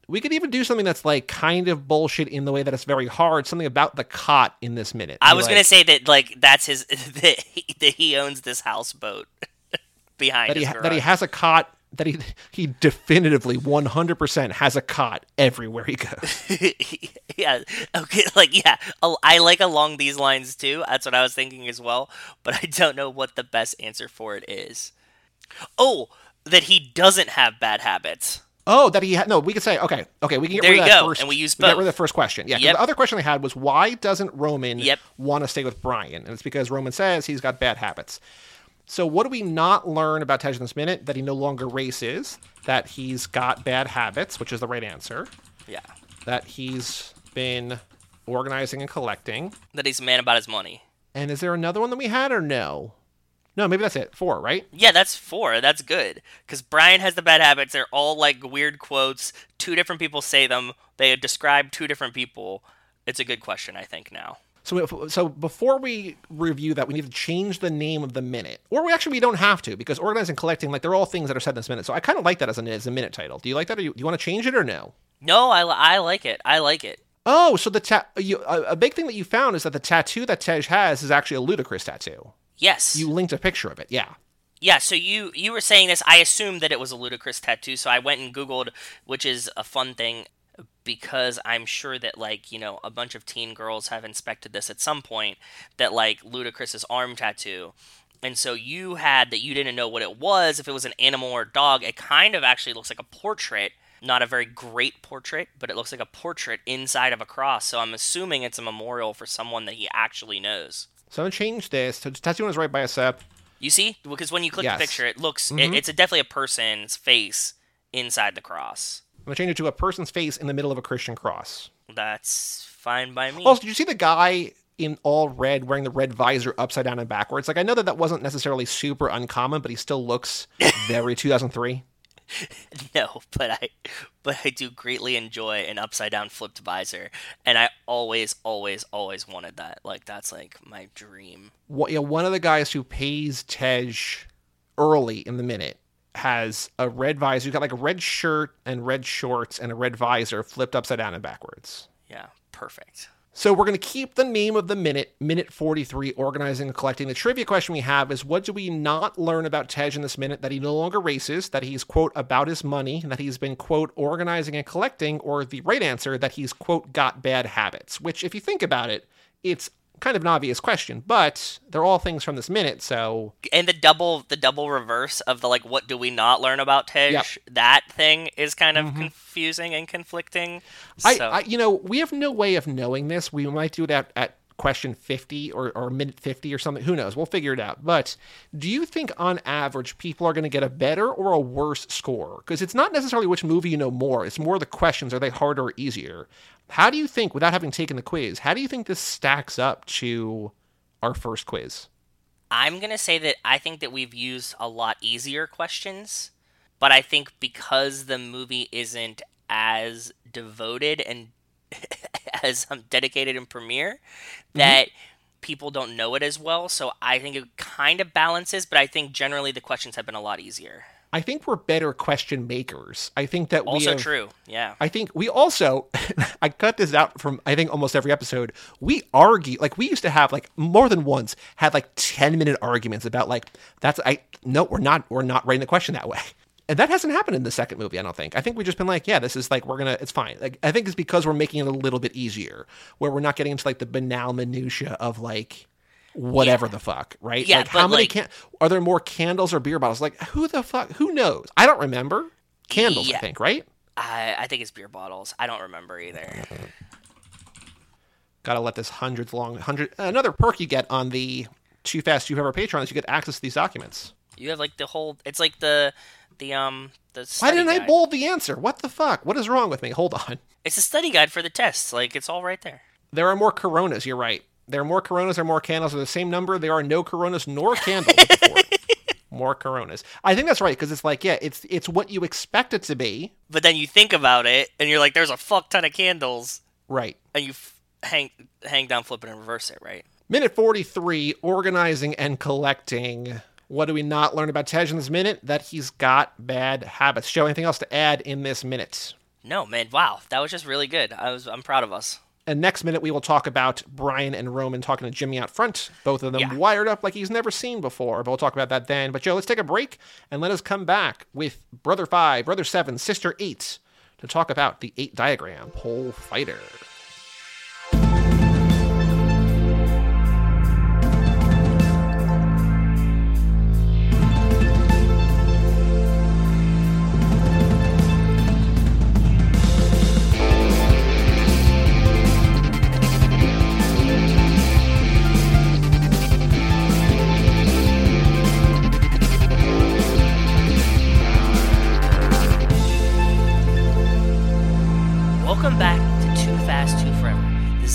We could even do something that's like kind of bullshit in the way that it's very hard. Something about the cot in this minute. I was like- gonna say that like that's his [LAUGHS] that he, that he owns this houseboat [LAUGHS] behind that he that he has a cot that he he definitively 100% has a cot everywhere he goes. [LAUGHS] yeah. Okay. Like yeah. I like along these lines too. That's what I was thinking as well. But I don't know what the best answer for it is. Oh, that he doesn't have bad habits. Oh, that he ha- no, we could say okay, okay, we can get There rid of that go, first. and we use get rid of the first question. Yeah. Yep. the other question I had was why doesn't Roman Yep. want to stay with Brian? And it's because Roman says he's got bad habits. So what do we not learn about Tej in this minute? That he no longer races, that he's got bad habits, which is the right answer. Yeah. That he's been organizing and collecting. That he's a man about his money. And is there another one that we had or no? No, maybe that's it. Four, right? Yeah, that's four. That's good. Because Brian has the bad habits. They're all like weird quotes. Two different people say them. They describe two different people. It's a good question, I think, now. So, if, so before we review that, we need to change the name of the minute, or we actually we don't have to because organizing and collecting, like they're all things that are said in this minute. So I kind of like that as a as a minute title. Do you like that, or you, do you want to change it or no? No, I, I like it. I like it. Oh, so the ta- you, a, a big thing that you found is that the tattoo that Tej has is actually a Ludacris tattoo. Yes. You linked a picture of it, yeah. Yeah, so you you were saying this. I assumed that it was a Ludacris tattoo, so I went and googled, which is a fun thing because I'm sure that like you know a bunch of teen girls have inspected this at some point. That like Ludacris's arm tattoo, and so you had that you didn't know what it was if it was an animal or a dog. It kind of actually looks like a portrait. Not a very great portrait, but it looks like a portrait inside of a cross. So I'm assuming it's a memorial for someone that he actually knows. So I'm gonna change this. So is right by a sep. You see, because when you click Yes. Mm-hmm. the picture, it looks it, it's a, definitely a person's face inside the cross. I'm gonna change it to a person's face in the middle of a Christian cross. That's fine by me. Also, did you see the guy in all red wearing the red visor upside down and backwards? Like, I know that that wasn't necessarily super uncommon, but he still looks [LAUGHS] very 2003. [LAUGHS] no, but I but I do greatly enjoy an upside down flipped visor, and I always, always, always wanted that. Like that's like my dream. What, yeah, one of the guys who pays Tej early in the minute has a red visor. He's got like a red shirt and red shorts and a red visor flipped upside down and backwards. Yeah, perfect. So we're going to keep the name of the minute, minute 43, organizing and collecting. The trivia question we have is what do we not learn about Tej in this minute? That he no longer races, that he's, quote, about his money, that he's been, quote, organizing and collecting, or the right answer, that he's, quote, got bad habits. Which, if you think about it, it's kind of an obvious question, but they're all things from this minute, so and the double the double reverse of the like what do we not learn about Tej? Yep. That thing is kind of mm-hmm. confusing and conflicting. I, I, you know, we have no way of knowing this. We might do it at, at question 50 or, or minute 50 or something. Who knows? We'll figure it out. But do you think on average people are going to get a better or a worse score? Because it's not necessarily which movie you know more, it's more the questions. Are they harder or easier? How do you think, without having taken the quiz, how do you think this stacks up to our first quiz? I'm gonna say that I think that we've used a lot easier questions, but I think because the movie isn't as devoted and [LAUGHS] as um, dedicated in premiere, that people don't know it as well. So I think it kind of balances, but I think generally the questions have been a lot easier. I think we're better question makers. I think that we Also true, yeah. I think we also, [LAUGHS] I cut this out from I think almost every episode. We argue like we used to have like more than once had like ten minute arguments about like that's I no we're not we're not writing the question that way, and that hasn't happened in the second movie. I don't think. I think we've just been like yeah this is like we're gonna it's fine. Like I think it's because we're making it a little bit easier where we're not getting into like the banal minutia of like whatever the fuck right Yeah, like how many like- can are there more candles or beer bottles like who the fuck who knows i don't remember candles i think right I, I think it's beer bottles. I don't remember either. Gotta let this hundreds long hundred another perk you get on the Too Fast Too Forever Patreon is you get access to these documents. You have like the whole. It's like the the um the. Why didn't I bold the answer? What the fuck? What is wrong with me? Hold on. It's a study guide for the tests. Like it's all right there. There are more Coronas. You're right. There are more Coronas. There are more candles. They're the same number. There are no Coronas nor [LAUGHS] candles. more Coronas. I think that's right because it's like yeah, it's it's what you expect it to be. But then you think about it, and you're like, "There's a fuck ton of candles," Right. and you f- hang hang down, flip it, and reverse it. Right? Minute 43, organizing and collecting. What do we not learn about Tej in this minute? That he's got bad habits. Joe, anything else to add in this minute? No, man. Wow, that was just really good. I was I'm proud of us. And next minute, we will talk about Brian and Roman talking to Jimmy out front. Both of them Yeah. wired up like he's never seen before. But we'll talk about that then. But Joe, let's take a break and let us come back with Brother Five, Brother Seven, Sister Eight to talk about the eight diagram pole fighter.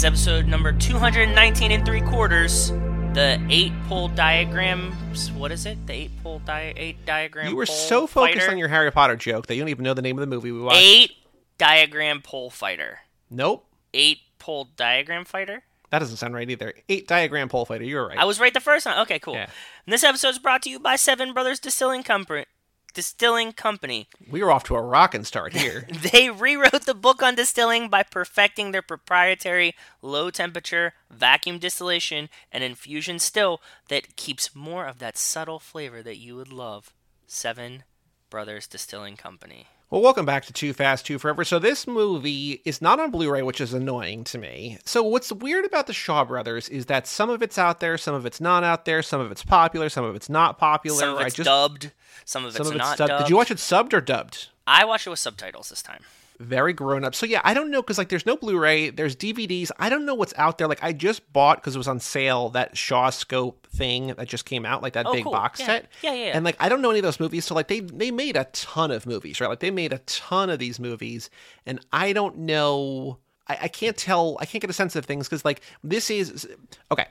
Episode number 219 and three quarters. The eight pole diagrams. What is it? The eight pole di- eight diagram. You were so focused fighter? on your Harry Potter joke that you don't even know the name of the movie we watched. eight diagram pole fighter. Nope. Eight pole diagram fighter. That doesn't sound right either. Eight diagram pole fighter. You're right. I was right the first time. Okay, cool. Yeah. And this episode is brought to you by Seven Brothers Distilling Company. Distilling Company. we were off to a rockin' start here. [LAUGHS] They rewrote the book on distilling by perfecting their proprietary low temperature vacuum distillation and infusion still that keeps more of that subtle flavor that you would love. Seven Brothers Distilling Company. Well, welcome back to Too Fast, Too Forever. So this movie is not on Blu-ray, which is annoying to me. So what's weird about the Shaw Brothers is that some of it's out there, some of it's not out there, some of it's popular, some of it's not popular. Some of I it's just dubbed, some of some it's of it's not dubbed. dubbed. Did you watch it subbed or dubbed? I watched it with subtitles this time. Very grown up. So yeah, I don't know because like there's no Blu-ray, there's DVDs. I don't know what's out there. Like I just bought because it was on sale that Shawscope thing that just came out, like that Oh, big cool. box Yeah. set. Yeah, yeah, yeah. And like I don't know any of those movies, so like they they made a ton of movies, right? Like they made a ton of these movies, and I don't know. I, I can't tell. I can't get a sense of things because like this is okay.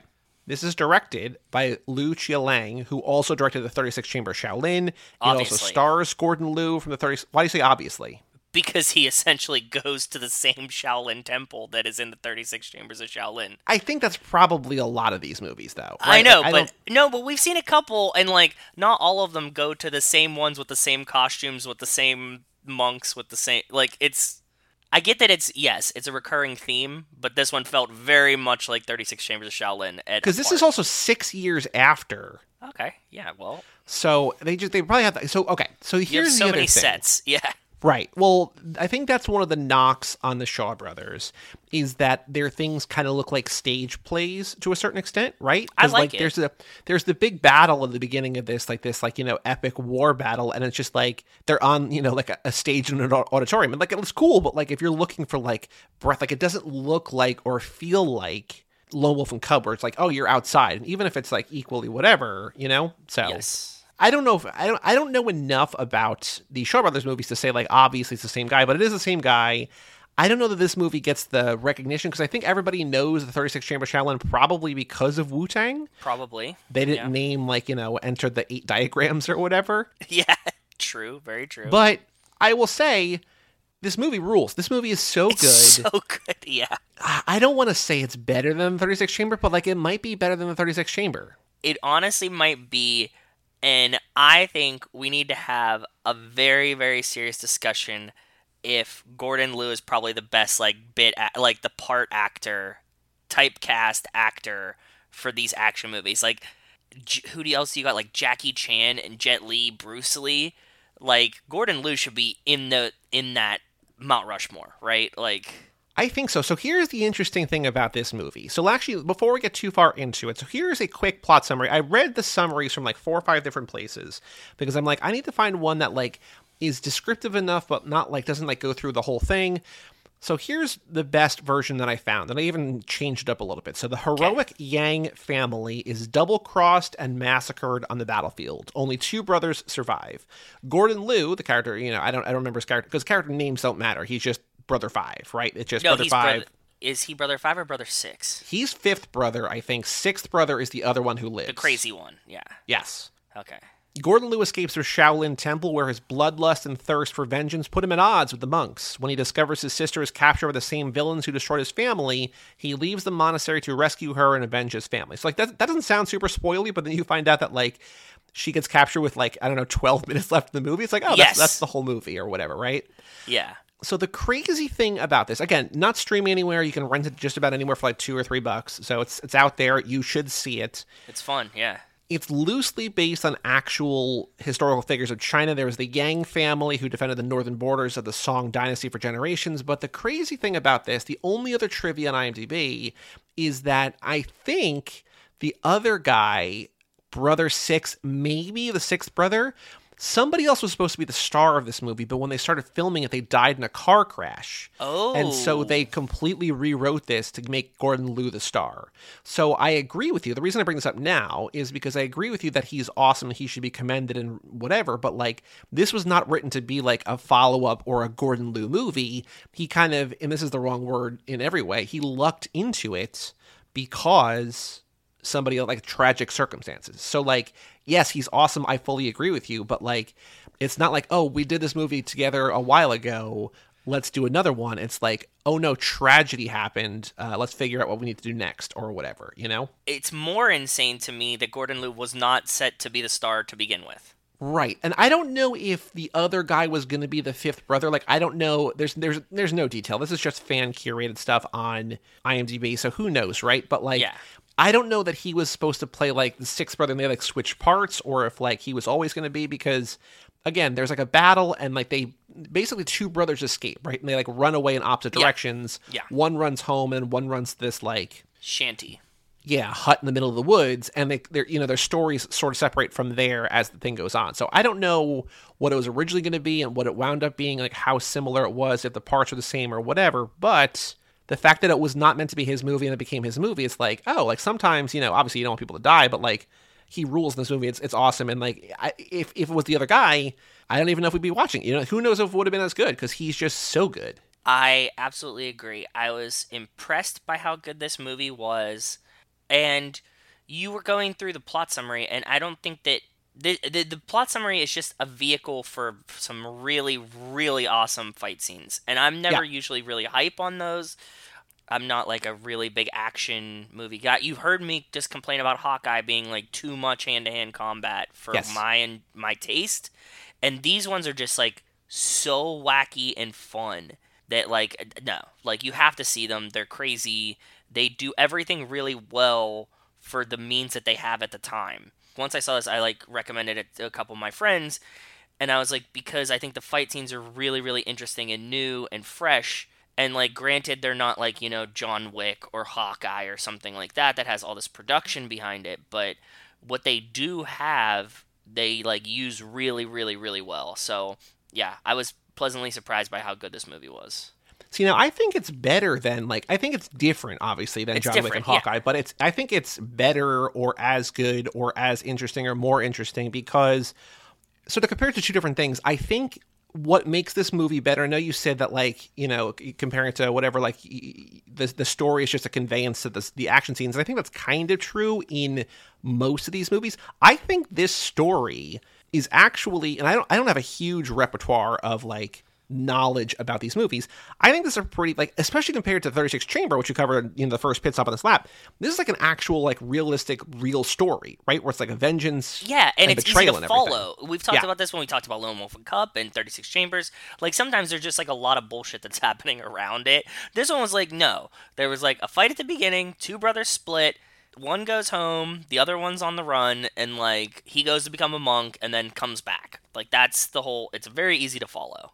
This is directed by Lu Chia Lang, who also directed the 36 Chamber Shaolin. It also Obviously. stars Gordon Liu from the 30. Why do you say obviously? Because he essentially [LAUGHS] goes to the same Shaolin temple that is in the 36 Chambers of Shaolin. I think that's probably a lot of these movies, though. I know, Like, but don't- no, but we've seen a couple, and like not all of them go to the same ones with the same costumes, with the same monks, with the same like it's. I get that it's yes, it's a recurring theme, but this one felt very much like Thirty Six Chambers of Shaolin. because this is also six years after. okay. Yeah, well, So they just they probably have that. So okay, so you have here's so the other many thing. sets. [LAUGHS] Yeah, Right. Well, I think that's one of the knocks on the Shaw Brothers is that their things kind of look like stage plays to a certain extent, right? I 'Cause, like it. There's a there's the big battle at the beginning of this, like this, like you know, epic war battle, and it's just like they're on, you know, like a, a stage in an auditorium, and like it looks cool, but like if you're looking for like breath, like it doesn't look like or feel like Lone Wolf and Cub, where it's like, oh, you're outside, and even if it's like equally whatever, you know, so. Yes. I don't know if I don't I don't know enough about the Shaw Brothers movies to say like obviously it's the same guy, but it is the same guy. I don't know that this movie gets the recognition because I think everybody knows the 36 Chamber Shaolin probably because of Wu Tang. Probably. They didn't Yeah. name like you know enter the eight diagrams or whatever. [LAUGHS] Yeah. True. Very true. But I will say this movie rules. This movie is so good. so good. [LAUGHS] Yeah. I I don't want to say it's better than the 36 Chamber, but like it might be better than the 36 Chamber. It honestly might be, and I think we need to have a very, very serious discussion if Gordon Liu is probably the best, like, bit, a- like, the part actor, typecast actor for these action movies. Like, J- who do- else you got? Like, Jackie Chan and Jet Li, Bruce Lee. Like, Gordon Liu should be in the, in that Mount Rushmore, right? Like, I think so. So here's the interesting thing about this movie. So actually, before we get too far into it, so here's a quick plot summary. I read the summaries from like four or five different places because I'm like, I need to find one that like is descriptive enough, but not like doesn't like go through the whole thing. So here's the best version that I found, and I even changed it up a little bit. So the heroic Yang family is double crossed and massacred on the battlefield. Only two brothers survive. Gordon Liu, the character, you know, I don't, I don't remember his character because character names don't matter. He's just brother five, right? It's just no, brother five. brother. Is he brother five or brother six? He's fifth brother, I think. Sixth brother is the other one who lives. The crazy one. Yeah. Yes. Okay. Gordon Liu escapes from Shaolin Temple, where his bloodlust and thirst for vengeance put him at odds with the monks. When he discovers his sister is captured by the same villains who destroyed his family, he leaves the monastery to rescue her and avenge his family. So, like, that, that doesn't sound super spoily, but then you find out that, like, she gets captured with, like, I don't know, 12 [LAUGHS] minutes left in the movie. It's like, oh, Yes. that's, that's the whole movie or whatever, right? Yeah. So the crazy thing about this, again, not streaming anywhere. You can rent it just about anywhere for like two or three bucks. So it's it's out there. You should see it. It's fun. Yeah. It's loosely based on actual historical figures of China. There was the Yang family who defended the northern borders of the Song dynasty for generations. But the crazy thing about this, the only other trivia on IMDb, is that I think the other guy, brother six, maybe the sixth brother, somebody else was supposed to be the star of this movie. But when they started filming it, they died in a car crash. Oh. And so oh. they completely rewrote this to make Gordon Liu the star. So I agree with you. The reason I bring this up now is because I agree with you that he's awesome. And he should be commended and whatever. But like, this was not written to be like a follow up or a Gordon Liu movie. He kind of, and this is the wrong word in every way, he lucked into it because somebody like tragic circumstances. So like, yes, he's awesome. I fully agree with you, but like, it's not like, oh, we did this movie together a while ago. Let's do another one. It's like, oh no, tragedy happened. Uh, let's figure out what we need to do next or whatever. You know? It's more insane to me that Gordon Liu was not set to be the star to begin with. Right. And I don't know if the other guy was going to be the fifth brother. Like I don't know. There's there's there's no detail. This is just fan curated stuff on IMDb, so who knows, right? But like Yeah. I don't know that he was supposed to play like the sixth brother and they like switch parts or if like he was always going to be because again, there's like a battle and like they basically two brothers escape, right? And they like run away in opposite Yeah. directions. Yeah. One runs home and one runs this like Shanty. yeah, hut in the middle of the woods, and they, they're, you know, their stories sort of separate from there as the thing goes on. So I don't know what it was originally going to be and what it wound up being, like how similar it was, if the parts were the same or whatever. But the fact that it was not meant to be his movie and it became his movie, it's like, oh, like sometimes, you know, obviously you don't want people to die, but like he rules in this movie. It's it's awesome, and like I, if if it was the other guy, I don't even know if we'd be watching. You know, who knows if it would have been as good because he's just so good. I absolutely agree. I was impressed by how good this movie was, and you were going through the plot summary, and I don't think that the, the the plot summary is just a vehicle for some really really awesome fight scenes, and I'm never Yeah. usually really hype on those. I'm not like a really big action movie guy. You've heard me just complain about Hawkeye being like too much hand to hand combat for Yes. my and my taste, and these ones are just like so wacky and fun that like no, like you have to see them. They're crazy. They do everything really well for the means that they have at the time. Once I saw this, I like recommended it to a couple of my friends, And I was like, because I think the fight scenes are really, really interesting and new and fresh. And like, granted, they're not like you know John Wick or Hawkeye or something like that that has all this production behind it. But what they do have, they like use really, really, really well. So yeah, I was pleasantly surprised by how good this movie was. See, now I think it's better than like I think it's different, obviously, than It's John Wick and different, yeah. Hawkeye. But it's I think it's better or as good or as interesting or more interesting because so to compare it to two different things, I think what makes this movie better. I know you said that like you know comparing it to whatever like the the story is just a conveyance to the the action scenes. And I think that's kind of true in most of these movies. I think this story is actually, and I don't I don't have a huge repertoire of like knowledge about these movies. I think this is a pretty like, especially compared to 36 Chamber, which you covered in the first pit stop on this lap. This is like an actual like realistic, real story, right? Where it's like a vengeance, Yeah, and, it's easy to and follow. We've talked Yeah. about this when we talked about Lone Wolf and Cub and 36 Chambers. Like sometimes there's just like a lot of bullshit that's [LAUGHS] happening around it. This one was like, no. There was like a fight at the beginning, two brothers split, one goes home, the other one's on the run, and like he goes to become a monk and then comes back. Like that's the whole it's very easy to follow.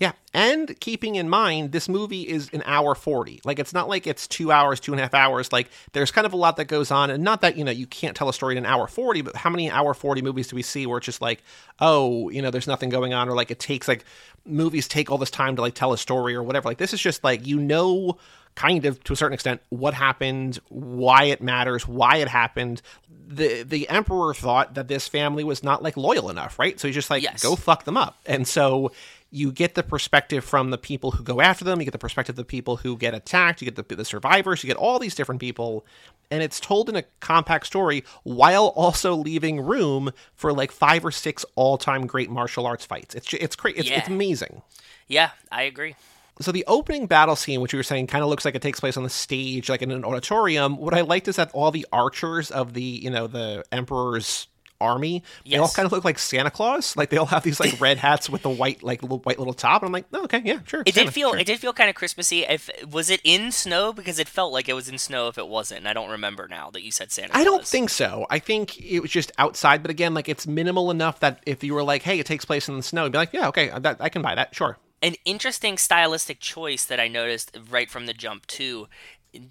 Yeah, and keeping in mind, this movie is an hour 40. Like, it's not like it's two hours, two and a half hours. Like, there's kind of a lot that goes on. And not that, you know, you can't tell a story in an hour 40, but how many hour 40 movies do we see where it's just like, oh, you know, there's nothing going on? Or like, it takes, like, movies take all this time to, like, tell a story or whatever. Like, this is just like, you know, kind of to a certain extent what happened, why it matters, why it happened. The the emperor thought that this family was not like loyal enough, right? So he's just like, Yes. go fuck them up. And so you get the perspective from the people who go after them, you get the perspective of the people who get attacked, you get the, the survivors, you get all these different people, and it's told in a compact story while also leaving room for like five or six all-time great martial arts fights. It's it's crazy. It's, it's amazing. Yeah, I agree. So the opening battle scene, which you were saying, kind of looks like it takes place on the stage, like in an auditorium. What I liked is that all the archers of the, you know, the emperor's army, they all kind of look like Santa Claus. Like they all have these like red hats with the white, like little white little top. And I'm like, oh, okay, yeah, sure. It Santa, did feel sure. it did feel kind of Christmassy. If was it in snow because it felt like it was in snow if it wasn't. And I don't remember now that you said Santa. I don't think so. I think it was just outside, but again, like it's minimal enough that if you were like, "Hey, it takes place in the snow," you'd be like, "Yeah, okay, that, I can buy that, sure." an interesting stylistic choice that I noticed right from the jump too.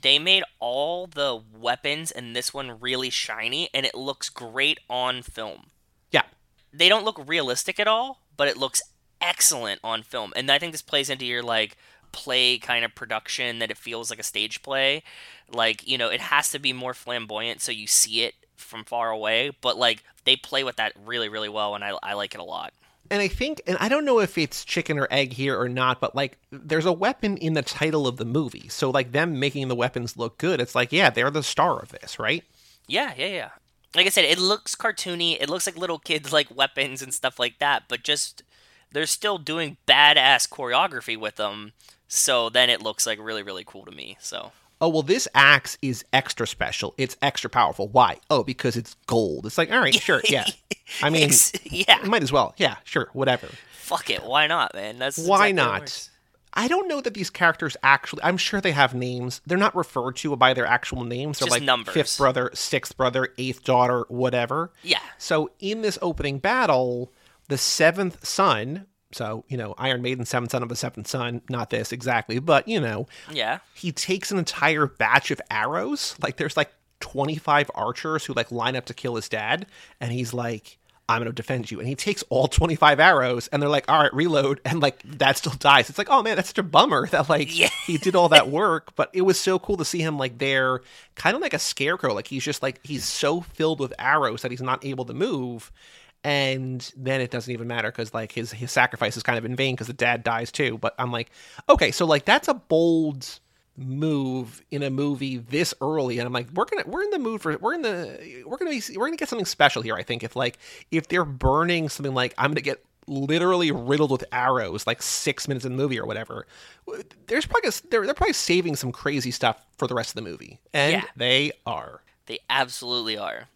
They made all the weapons in this one really shiny, and it looks great on film. Yeah, They don't look realistic at all, but it looks excellent on film. And I think this plays into your like play kind of production that it feels like a stage play. Like, you know, it has to be more flamboyant so you see it from far away, but like they play with that really, really well, and I, I like it a lot. And I think, and I don't know if it's chicken or egg here or not, but like there's a weapon in the title of the movie, so like them making the weapons look good, it's like, yeah, they're the star of this, right? Yeah, yeah, yeah. Like I said, it looks cartoony. It looks like little kids like weapons and stuff like that, but just they're still doing badass choreography with them. So then it looks like really, really cool to me. So Oh well, this axe is extra special. It's extra powerful. Why? Oh, because it's gold. It's like, all right, sure, yeah. [LAUGHS] I mean, yeah, might as well. Yeah, sure, whatever. fuck it. Why not, man? That's Why exactly not? I don't know that these characters actually. I'm sure they have names. They're not referred to by their actual names. They're Just like numbers. fifth brother, sixth brother, eighth daughter, whatever. Yeah. So in this opening battle, the seventh son. So you know, Iron Maiden, seventh son of a seventh son. Not this exactly, but you know, Yeah. he takes an entire batch of arrows. Like there's like 25 archers who like line up to kill his dad, and he's like, "I'm gonna defend you." And he takes all 25 arrows, and they're like, "All right, reload," and like dad still dies. It's like, oh man, that's such a bummer [LAUGHS] that like Yeah. he did all that work, but it was so cool to see him like there, kind of like a scarecrow. Like he's just like he's so filled with arrows that he's not able to move. And then it doesn't even matter because like his his sacrifice is kind of in vain because the dad dies too. But I'm like, okay, so like that's a bold move in a movie this early and i'm like we're gonna we're in the mood for we're in the we're gonna be we're gonna get something special here i think if like if they're burning something like i'm gonna get literally riddled with arrows like six minutes in the movie or whatever there's probably they're, they're probably saving some crazy stuff for the rest of the movie and Yeah. they are They absolutely are.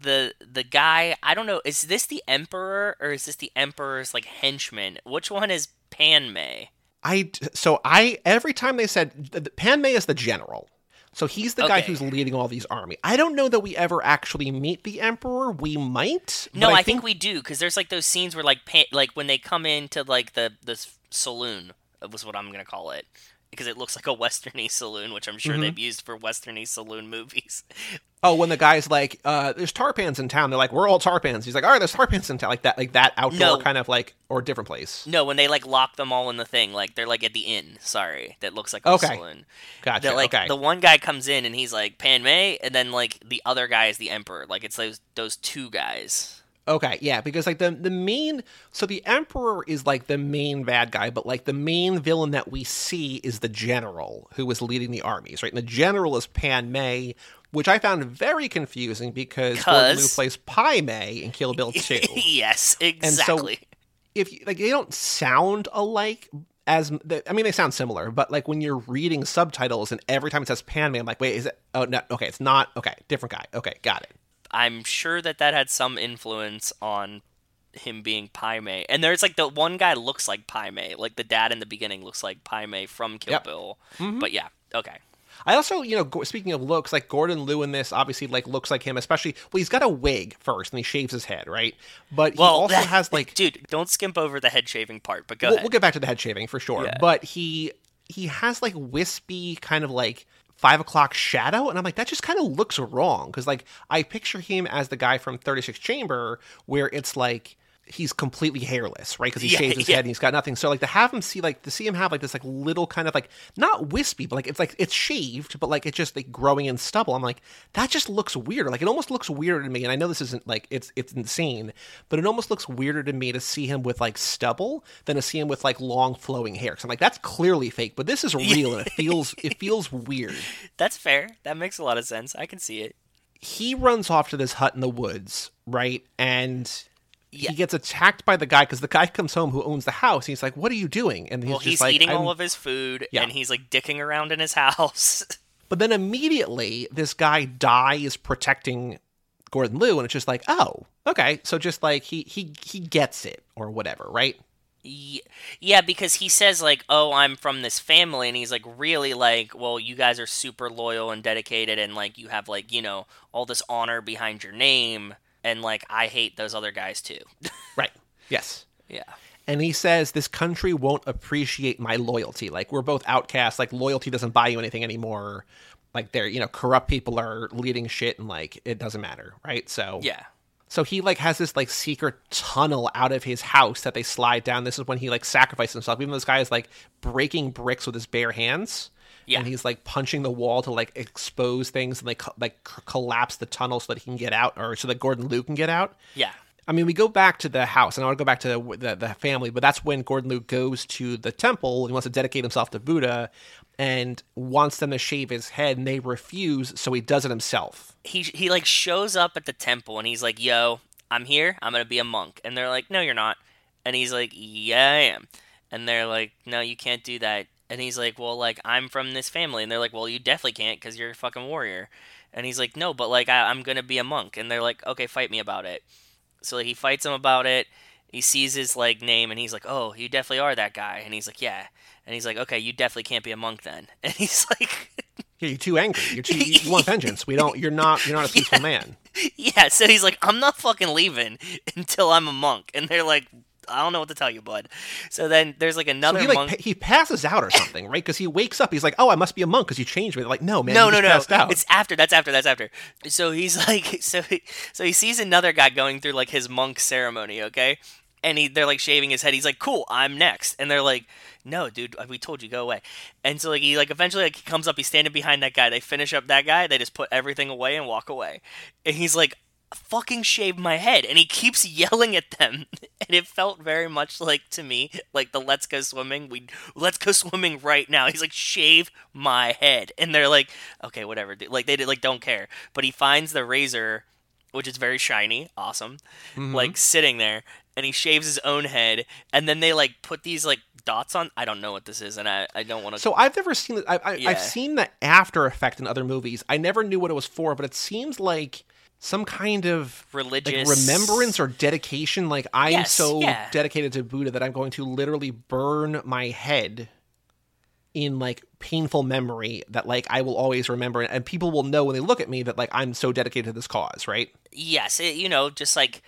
The the guy, I don't know, is this the emperor or is this the emperor's like henchman? Which one is Pan Mei? I so I every time they said th- th- Pan Mei is the general. So he's the guy who's leading all these army. I don't know that we ever actually meet the emperor. We might. No, but I, think, we do because there's like those scenes where like pa- like when they come into like the the saloon uh, was what I'm gonna call it because it looks like a westerny saloon, which I'm sure Mm-hmm. they've used for westerny saloon movies. [LAUGHS] Oh, when the guy's like, uh, "There's tarpans in town," they're like, "We're all tarpans." He's like, "All right, there's tarpans in town," like that, like that outdoor No. kind of like or different place. No, when they like lock them all in the thing, like they're like at the inn. Sorry, that looks like a Okay. saloon. Gotcha. That like okay. the one guy comes in and he's like Pan Mei, and then like the other guy is the Emperor. Like it's those those two guys. Okay, yeah, because like the the main so the emperor is like the main bad guy, but like the main villain that we see is the general who is leading the armies, right? And the general is Pan Mei, which I found very confusing because Gordon Liu plays Pai Mei in Kill Bill [LAUGHS] 2. yes, so- exactly. if you, like they don't sound alike as I mean they sound similar, but like when you're reading subtitles and every time it says Pan Mei, I'm like, wait, is it? Oh no, okay, it's not. Okay, different guy. Okay, got it. I'm sure that that had some influence on him being Pai Mei. And there's like the one guy looks like Pai Mei, like the dad in the beginning looks like Pai Mei from Kill Yep. Bill. Mm-hmm. But yeah, okay. I also, you know, speaking of looks, like Gordon Liu in this obviously like looks like him, especially well, he's got a wig first and he shaves his head, right? But he Well, also that- has [LAUGHS] like dude, don't skimp over the head shaving part. But go we'll, ahead. we'll get back to the head shaving for sure. Yeah. But he he has like wispy kind of like five o'clock shadow, and I'm like that just kind of looks wrong because like I picture him as the guy from Thirty Six Chamber, where it's like he's completely hairless, right? Because he [LAUGHS] Yeah, shaves his yeah. head and he's got nothing. So like to have him see like to see him have like this like little kind of like not wispy, but like it's like it's shaved, but like it's just like growing in stubble. I'm like that just looks weird. Like it almost looks weirder to me. And I know this isn't like it's it's insane, but it almost looks weirder to me to see him with like stubble than to see him with like long flowing hair. Because I'm like that's clearly fake, but this is [LAUGHS] real and it feels it feels weird. That's fair. That makes a lot of sense. I can see it. he runs off to this hut in the woods, right? And Yeah. he gets attacked by the guy because the guy comes home who owns the house. He's like, "What are you doing?" And he's well, he's like, eating "I'm-" all of his food Yeah. and he's like dicking around in his [LAUGHS] house. But then immediately, this guy dies protecting Gordon Liu, and it's just like, "Oh, okay." So just like he he he gets it or whatever, right? Yeah, because he says like, "Oh, I'm from this family," and he's like, "Really? Like, well, you guys are super loyal and dedicated, and like, you have like, you know, all this honor behind your name, and like, I hate those other guys too." [LAUGHS] Right. Yes. yeah. And he says, This country won't appreciate my loyalty. Like, we're both outcasts. Like, loyalty doesn't buy you anything anymore. Like, they're, you know, corrupt people are leading shit and, like, it doesn't matter. Right. So, Yeah. So he, like, has this, like, secret tunnel out of his house that they slide down. This is when he, like, sacrifices himself. Even though this guy is, like, breaking bricks with his bare hands. Yeah. And he's, like, punching the wall to, like, expose things and, like, co- like c- collapse the tunnel so that he can get out or so that Gordon Liu can get out. Yeah. I mean, we go back to the house, and I want to go back to the, the, the family, but that's when Gordon Liu goes to the temple. He wants to dedicate himself to Buddha and wants them to shave his head, and they refuse, so he does it himself. He he like shows up at the temple and he's like, "Yo, I'm here. I'm gonna be a monk," and they're like, "No, you're not," and he's like, "Yeah, I am," and they're like, "No, you can't do that." And he's like, "Well, like I'm from this family," and they're like, "Well, you definitely can't because you're a fucking warrior." And he's like, "No, but like I, I'm gonna be a monk," and they're like, "Okay, fight me about it." So like, he fights him about it. He sees his like name and he's like, "Oh, you definitely are that guy." And he's like, "Yeah." And he's like, "Okay, you definitely can't be a monk then." [LAUGHS] And he's like, Yeah, you're too angry. You're too, you want [LAUGHS] vengeance. We don't. You're not. You're not a [LAUGHS] peaceful man. "Yeah." So he's like, "I'm not fucking leaving until I'm a monk." And they're like, "I don't know what to tell you, bud." So then there's like So another he like monk. pa- he passes out or something, right? Because he wakes up. He's like, "Oh, I must be a monk because you changed me." They're like, "No, man, no, no, no. passed out." It's after. That's after. That's after. So he's [LAUGHS] like, so he, so he sees another guy going through like his monk ceremony. Okay, and he they're like shaving his head. He's like, cool, I'm next. And they're like, no, dude, uh, we told you go away. And so like he like eventually like he comes up. He's standing behind that guy. They finish up that guy. They just put everything away and walk away. And he's like. Fucking shave my head, and he keeps yelling at them, [LAUGHS] and it felt very much like to me, like the "Let's go swimming." We let's go swimming right now. He's like, shave my head, and they're like, okay, whatever. dude." Like they did, like don't care. But he finds the razor, which is very shiny, awesome, mm-hmm. like sitting there, and he shaves his own head, and then they like put these like dots on. I don't know what this is, and I I don't want to. So I've never seen. I, I, Yeah. I've seen the after effect in other movies. I never knew what it was for, but it seems like some kind of Religious- like remembrance or dedication. Like I'm Yes, so yeah. dedicated to Buddha that I'm going to literally burn my head in like painful memory that like I will always remember and people will know when they look at me that like I'm so dedicated to this cause, right? Yes, it, you know, just like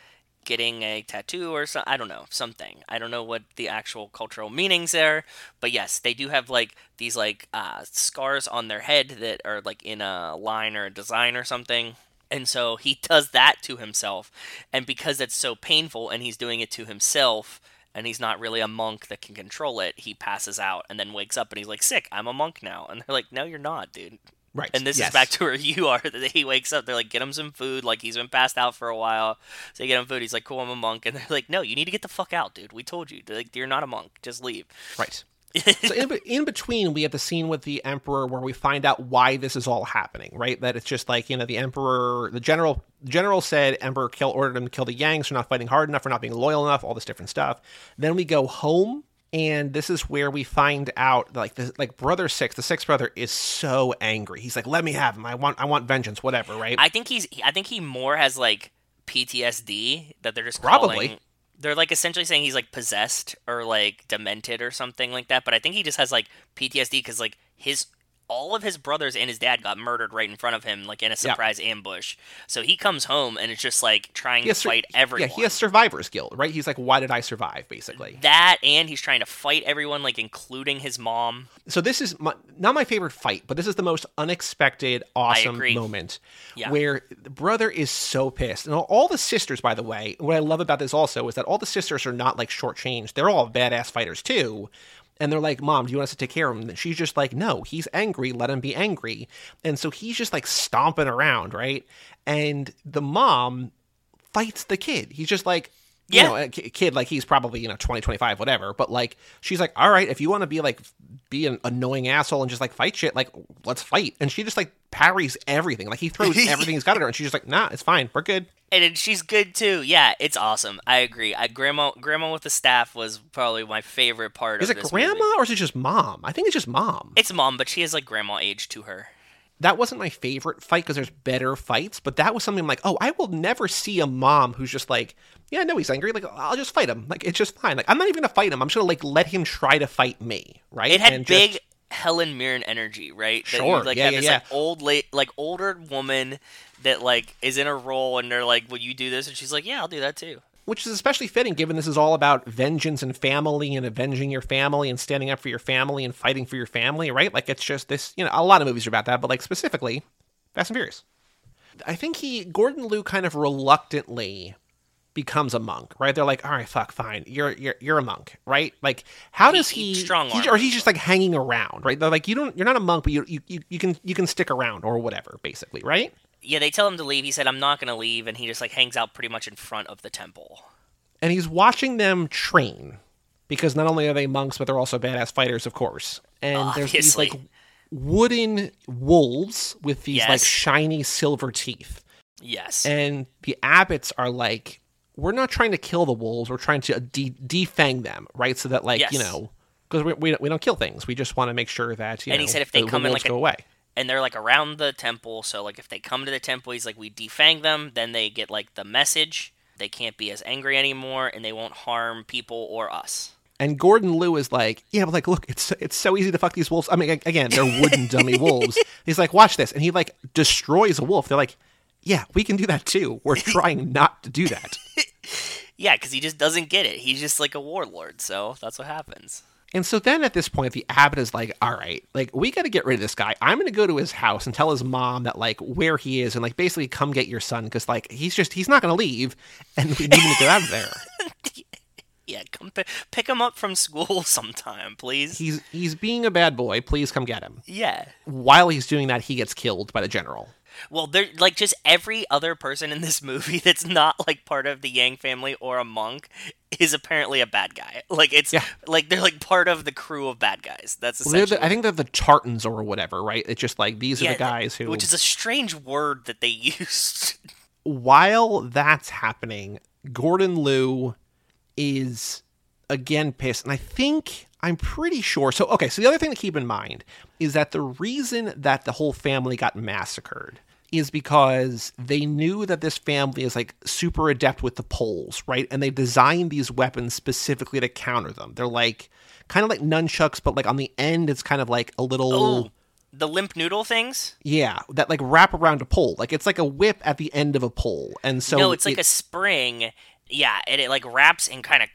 getting a tattoo or something. I don't know, something. I don't know what the actual cultural meanings are, but yes, they do have like these like uh, scars on their head that are like in a line or a design or something. And so he does that to himself. And because it's so painful and he's doing it to himself and he's not really a monk that can control it, he passes out and then wakes up and he's like, sick, I'm a monk now. And they're like, no, you're not, dude. Right. And this yes. is back [LAUGHS] to where you are. That he wakes up, they're like, get him some food. Like he's been passed out for a while. So they get him food. He's like, cool, I'm a monk. And they're like, no, you need to get the fuck out, dude. We told you. They're like, you're not a monk. Just leave. Right. [LAUGHS] so in, in between, we have the scene with the emperor where we find out why this is all happening. Right. That it's just like you know the emperor, the general, the general said emperor kill ordered him to kill the Yangs for not fighting hard enough, for not being loyal enough, all this different stuff. Then we go home and this is where we find out like the like brother six the sixth brother is so angry he's like let me have him i want i want vengeance whatever right I think he's. I think he more has like PTSD that they're just Probably. calling- They're like essentially saying he's like possessed or like demented or something like that. But I think he just has like PTSD because like his all of his brothers and his dad got murdered right in front of him, like in a surprise ambush. So he comes home and it's just like trying to sur- fight everyone. yeah he has survivor's guilt right he's like why did i survive basically that and he's trying to fight everyone, like including his mom. so this is my, not my favorite fight, but this is the most unexpected, awesome moment Yeah. where the brother is so pissed, and all, all the sisters, by the way, what I love about this also is that all the sisters are not like shortchanged; they're all badass fighters too. And they're like, "Mom, do you want us to take care of him?" And she's just like, "No, he's angry. Let him be angry." And so he's just like stomping around, right? And the mom fights the kid. He's just like, you Yeah. know, a kid, like he's probably, you know, 20, 25, whatever. But like, she's like, all right, if you want to be like, be an annoying asshole and just like fight shit, like, let's fight. And she just like parries everything. Like he throws [LAUGHS] everything he's got at her. And she's just like, nah, it's fine. We're good. And she's good too. Yeah, it's awesome. I agree. I grandma grandma with the staff was probably my favorite part Is of it grandma movie. or is it just mom? I think it's just mom. It's mom, but she has like grandma age to her. That wasn't my favorite fight because there's better fights, but that was something I'm like, oh, I will never see a mom who's just like, yeah, no, he's angry. Like, I'll just fight him. Like, it's just fine. Like, I'm not even gonna fight him. I'm just gonna like let him try to fight me, right? It had And just- big Helen Mirren energy, right? That Sure, You, like yeah, have yeah, this yeah. like old late like older woman that like is in a role and they're like, Will you do this? And she's like, Yeah, I'll do that too. Which is especially fitting given this is all about vengeance and family and avenging your family and standing up for your family and fighting for your family, right? Like it's just this, you know, a lot of movies are about that, but like specifically Fast and Furious. I think he Gordon Liu kind of reluctantly becomes a monk, right? They're like, "All right, fuck, fine. You're you're you're a monk, right?" Like how does he he, strong-armed he or he's just like hanging around, right? They're like, "You don't you're not a monk, but you you you, you can you can stick around or whatever, basically, right?" Yeah, they tell him to leave. He said, I'm not gonna leave and he just like hangs out pretty much in front of the temple. and he's watching them train because not only are they monks but they're also badass fighters of course and there's these like wooden wolves with these like shiny silver teeth Yes. and the abbots are like we're not trying to kill the wolves we're trying to uh, de- defang them right so that like you know because we, we, don't- we don't kill things we just want to make sure that you know. And know he said if they the, come the in like a- go away and they're like around the temple, so like if they come to the temple, he's like, We defang them, then they get like the message. They can't be as angry anymore and they won't harm people or us. And Gordon Liu is like, yeah, but like, look, it's it's so easy to fuck these wolves. I mean, again, they're wooden dummy [LAUGHS] wolves. He's like, watch this, and he like destroys a wolf. They're like, yeah, we can do that too. We're [LAUGHS] trying not to do that. [LAUGHS] Yeah, because he just doesn't get it. He's just like a warlord, so that's what happens. And so then at this point, the abbot is like, all right, like we got to get rid of this guy. I'm going to go to his house and tell his mom that like where he is and like basically come get your son because like he's just he's not going to leave, and we need him to get out of there. [LAUGHS] Yeah, come pick, pick him up from school [LAUGHS] sometime, please. He's he's being a bad boy. Please come get him. yeah. While he's doing that, he gets killed by the general. Well, they're like just every other person in this [LAUGHS] movie that's not like part of the Yang family or a monk is apparently a bad guy. Like it's Yeah. like they're like part of the crew of bad guys. That's Well, the, I think they're the Tartans or whatever, right? It's just like these are the guys who. which is a strange word that they [LAUGHS] used. while that's happening, Gordon Liu is again pissed, and I think I'm pretty sure. So okay, so the other thing to keep in mind is that the reason that the whole family got massacred is because they knew that this family is like super adept with the poles, right? And they designed these weapons specifically to counter them. They're like kind of like nunchucks, but like on the end, it's kind of like a little. Oh, the limp noodle things? Yeah, that like wrap around a pole. Like it's like a whip at the end of a pole, and so no, it's like it- a spring. Yeah, and it like wraps and kind of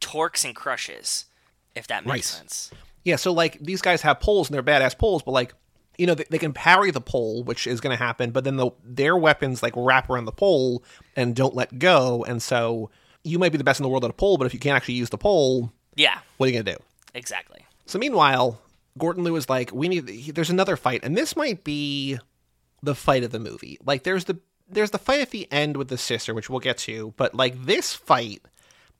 torques and crushes. If that makes Right. sense. Yeah, so like these guys have poles and they're badass poles, but like you know they, they can parry the pole, which is going to happen, but then the, their weapons like wrap around the pole and don't let go, and so you might be the best in the world at a pole, but if you can't actually use the pole, Yeah, what are you going to do? exactly. So meanwhile, Gordon Liu is like, we need. he- There's another fight, and this might be the fight of the movie. Like there's the there's the fight at the end with the sister, which we'll get to, but like this fight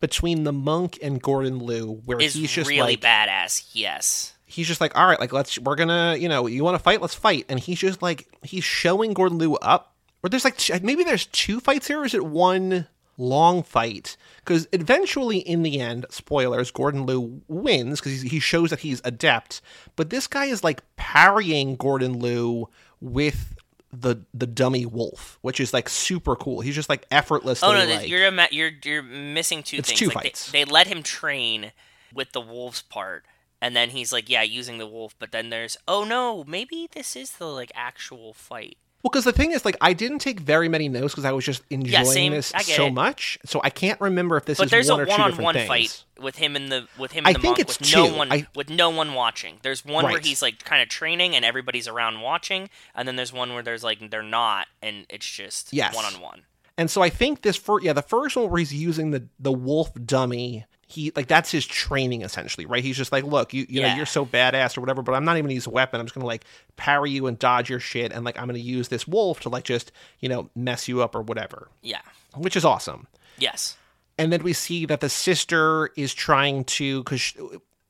between the monk and Gordon Liu, where Is he's just really like badass. Yes. He's just like, all right, like let's we're gonna, you know, you want to fight, let's fight, and he's just like he's showing Gordon Liu up. Or there's like maybe there's two fights here, or is it one long fight? Because eventually, in the end, spoilers, Gordon Liu wins because he shows that he's adept. But this guy is like parrying Gordon Liu with the the dummy wolf, which is like super cool. He's just like effortlessly. Oh no, like, you're you're you're missing two It's things. two like fights. They, they let him train with the wolves part, and then he's like, yeah, using the wolf. But then there's, oh no, maybe this is the like actual fight. Well, because the thing is, like, I didn't take very many notes because I was just enjoying same. this so it. much. So I can't remember if this But is there's one a or two different one-on-one fight with him and the with him I and the think monk it's with no two. one I- with no one watching. There's one where he's like kind of training and everybody's around watching, and then there's one where there's like they're not and it's just Yes. one on one. And so I think this first, yeah, the first one where he's using the the wolf dummy, he like that's his training essentially, right? He's just like, look, you you know, you're so badass or whatever, but I'm not even gonna use a weapon. I'm just gonna like parry you and dodge your shit, and like I'm gonna use this wolf to like just you know mess you up or whatever, Yeah. which is awesome. Yes. and then we see that the sister is trying to because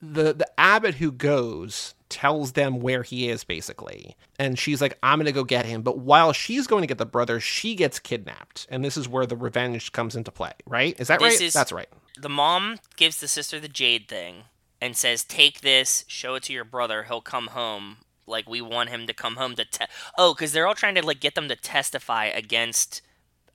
the the abbot who goes tells them where he is basically. And she's like i'm gonna go get him. But while she's going to get the brother she gets kidnapped. And this is where the revenge comes into play right? Is that This right? is- that's right. the mom gives the sister the jade thing and says, "Take this, show it to your brother. He'll come home. Like we want him to come home to te- oh, because they're all trying to like get them to testify against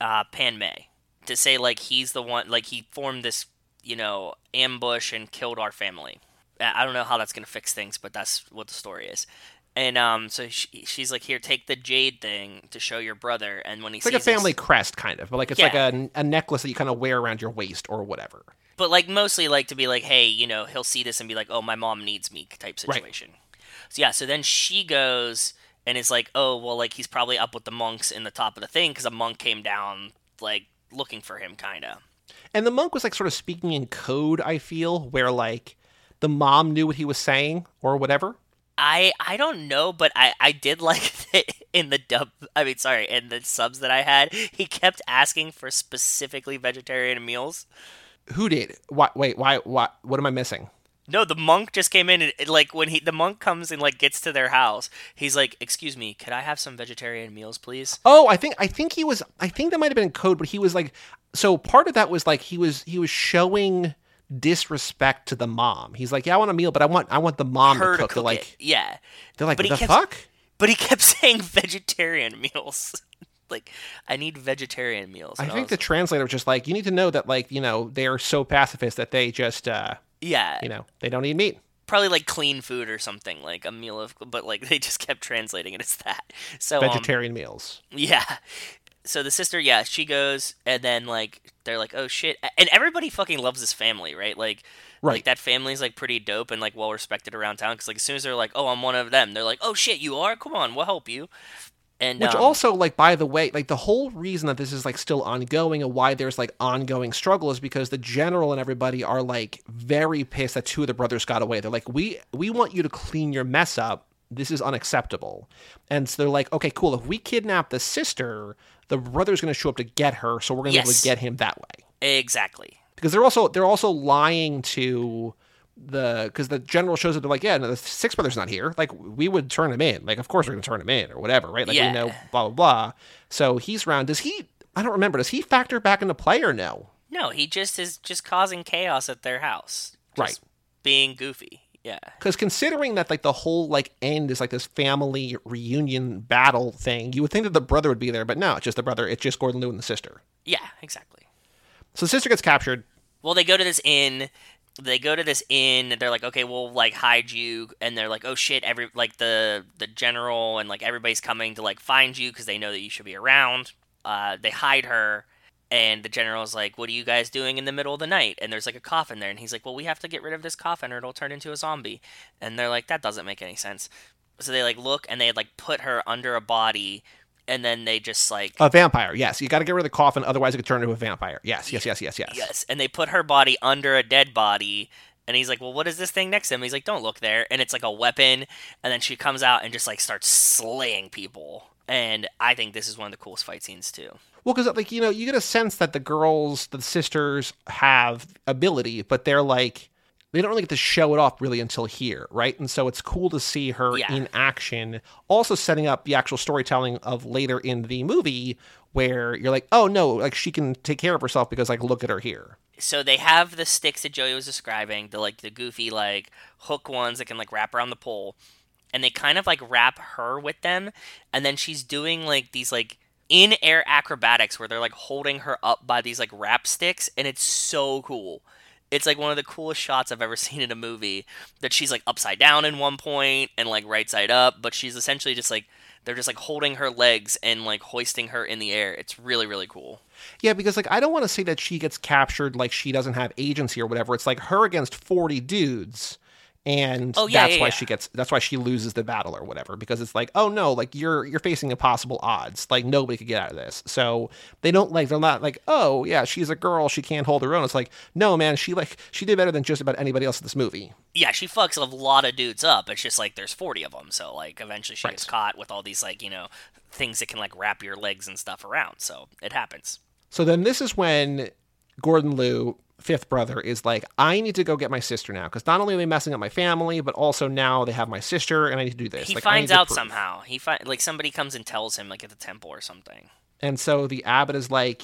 uh, Pan Mei to say like he's the one, like he formed this, you know, ambush and killed our family. I don't know how that's gonna fix things, but that's what the story is." And um, so she, she's like, "Here, take the jade thing to show your brother." And when he it's like a this- family crest kind of but like it's like a, a necklace that you kind of wear around your waist or whatever but like mostly like to be like, hey, you know, he'll see this and be like, oh, my mom needs me type Right. situation. So yeah, so then she goes and is like, oh, well, like he's probably up with the monks in the top of the thing because a monk came down like looking for him, kind of. and the monk was like sort of speaking in code i feel where like the mom knew what he was saying or whatever I I don't know, but I I did like [LAUGHS] that in the dub. I mean, sorry, in the subs that I had, he kept asking for specifically vegetarian meals. who did why wait why why what am i missing No, the monk just came in and, like when he the monk comes and like gets to their house, he's like, "Excuse me, could I have some vegetarian meals, please?" Oh, I think I think he was. I think that might have been code, but he was like. So part of that was like he was he was showing disrespect to the mom. He's like, yeah, I want a meal, but I want I want the mom Her to to cook. They're cook like, it. Yeah, they're like, But he the kept- fuck? but he kept [LAUGHS] saying vegetarian meals. [LAUGHS] like, I need vegetarian meals. I think the translator was just like, you need to know that like you know they're so pacifist that they just uh yeah, you know they don't eat meat. probably like clean food or something, like a meal of. But like [LAUGHS] they just kept translating it as that. So um, Vegetarian meals. Yeah. So the sister, yeah, she goes, and then like they're like, "Oh shit!" And everybody fucking loves this family, right? Like, Right. like that family's like pretty dope and like well respected around town. Because like as soon as they're like, "Oh, I'm one of them," they're like, "Oh shit, you are? Come on, we'll help you." And Which um, also, like, by the way, like the whole reason that this is like still ongoing and why there's like ongoing struggle is because the general and everybody are like very pissed that two of the brothers got away. They're like, we we want you to clean your mess up. This is unacceptable. And so they're like, okay, cool. If we kidnap the sister, the brother's going to show up to get her, so we're going to be able to get him that way. exactly. Because they're also they're also lying to the because the general shows up. They're like, yeah, no, the six brothers not here. Like we would turn him in. Like of course we're gonna turn him in or whatever, right? Like Yeah. we know blah blah blah. So he's around. Does he? I don't remember. Does he factor back into play or no? No, he just is just causing chaos at their house. Just Right. Being goofy. Yeah. Because considering that like the whole like end is like this family reunion battle thing, you would think that the brother would be there, but no, it's just the brother. It's just Gordon Liu and the sister. Yeah. Exactly. So the sister gets captured. Well, they go to this inn they go to this inn. They're like, okay, we'll like hide you, and they're like, oh shit, every like the the general and like everybody's coming to like find you because they know that you should be around. Uh, they hide her, and the general's like, what are you guys doing in the middle of the night? And there's like a coffin there, and he's like, well, we have to get rid of this coffin or it'll turn into a zombie. And they're like, that doesn't make any sense. So they like look and they like put her under a body, and then they just like A vampire, yes. You got to get rid of the coffin, otherwise it could turn into a vampire. Yes, yes, yes, yes, yes. Yes, and they put her body under a dead body. And he's like, "Well, what is this thing next to him?" He's like, "Don't look there." And it's like a weapon. And then she comes out and just like starts slaying people. And I think this is one of the coolest fight scenes too. Well, because like you know, you get a sense that the girls, the sisters, have ability, but they're like they don't really get to show it off really until here, right? And so it's cool to see her Yeah. in action, also setting up the actual storytelling of later in the movie where you're like, oh no, like she can take care of herself because like look at her here. So they have the sticks that Joey was describing, the like the goofy like hook ones that can like wrap around the pole, and they kind of like wrap her with them, and then she's doing like these like in air acrobatics where they're like holding her up by these like wrap sticks, and it's so cool. It's like one of the coolest shots I've ever [LAUGHS] seen in a movie. That she's like upside down in one point and like right side up, but she's essentially just like they're just like holding her legs and like hoisting her in the air. It's really really cool. Yeah, because like I don't want to say that she gets captured like she doesn't have agency or whatever. It's like her against 40 dudes and Oh, yeah, that's yeah, why yeah. she gets that's why she loses the battle or whatever because it's like, "Oh no, like you're you're facing impossible odds. Like nobody could get out of this." So, they don't like they're not like, "Oh, yeah, she's a girl, she can't hold her own." It's like, "No, man, she like she did better than just about anybody else in this movie." yeah, she fucks a lot of dudes up. It's just like there's 40 of them, so like eventually she Right. gets caught with all these like you know things that can like wrap your legs and stuff around. So it happens. So then this is when Gordon Liu, fifth brother, is like, I need to go get my sister now because not only are they messing up my family, but also now they have my sister and I need to do this. He Like, finds out somehow. He find like somebody comes and tells him like at the temple or something. And so the abbot is like,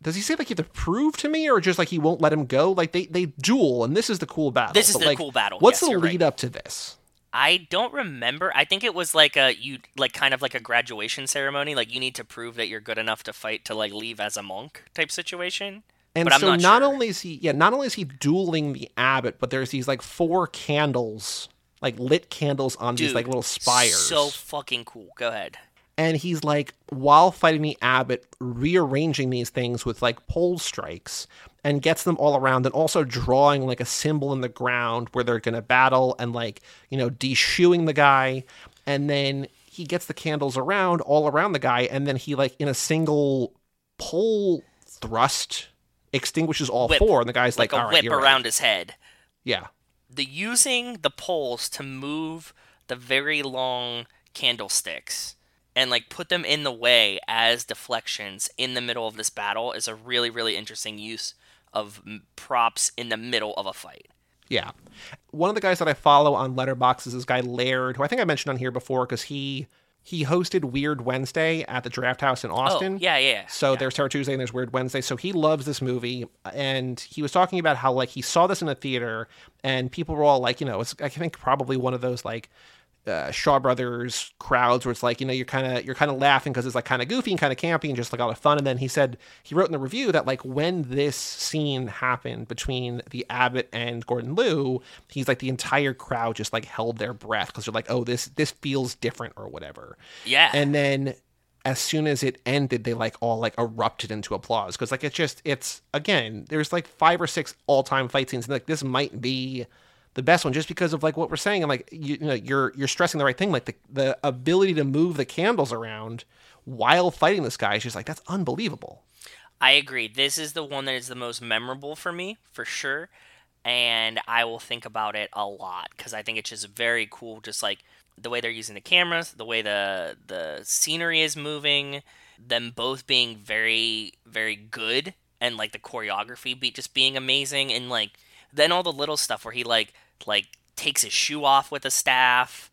does he say like you have to prove to me or just like he won't let him go? Like they, they duel and this is the cool battle. This is But, the like, cool battle. What's Yes, the lead right. up to this? I don't remember. I think it was like a you like kind of like a graduation ceremony. Like you need to prove that you're good enough to fight to like leave as a monk type situation. And But so not not, sure. only is he yeah, not only is he dueling the abbot, but there's these like four candles, like lit candles on these like little spires. So fucking cool. Go ahead. and he's like while fighting the abbot rearranging these things with like pole strikes and gets them all around and also drawing like a symbol in the ground where they're going to battle and like you know de-shoeing the guy and then he gets the candles around all around the guy and then he like in a single pole thrust extinguishes all Whip. four and the guy's like, Like a right whip you're right." around his head. yeah the using the poles to move the very long candlesticks and like put them in the way as deflections in the middle of this battle is a really really interesting use of props in the middle of a fight. Yeah. One of the guys that I follow on Letterboxd is this guy Laird, who I think I mentioned on here before because he he hosted Weird Wednesday at the Drafthouse in oh, Austin. Oh, yeah, yeah. So yeah. there's Terror Tuesday and there's Weird Wednesday. So he loves this movie, and he was talking about how like he saw this in a theater, and people were all like, you know, it's I think probably one of those like uh, Shaw Brothers crowds where it's like you know you're kind of you're kind of laughing because it's like kind of goofy and kind of campy and just like a lot of fun. And then he said he wrote in the review that like when this scene happened between the Abbott and Gordon Liu, he's like the entire crowd just like held their breath because they're like, oh this this feels different or whatever. yeah. And then as soon as it ended, they like all like erupted into applause because like it's just it's again there's like five or six all time fight scenes and like this might be the best one just because of like what we're saying and like you, you know you're you're stressing the right thing like the the ability to move the candles around while fighting this guy just like that's unbelievable. I agree. This is the one that is the most memorable for me, for sure. And I will think about it a lot because I think it's just very cool. Just like the way they're using the cameras, the way the the scenery is moving, them both being very very good, and like the choreography be just being amazing, and like then all the little stuff where he like like takes his shoe off with a staff.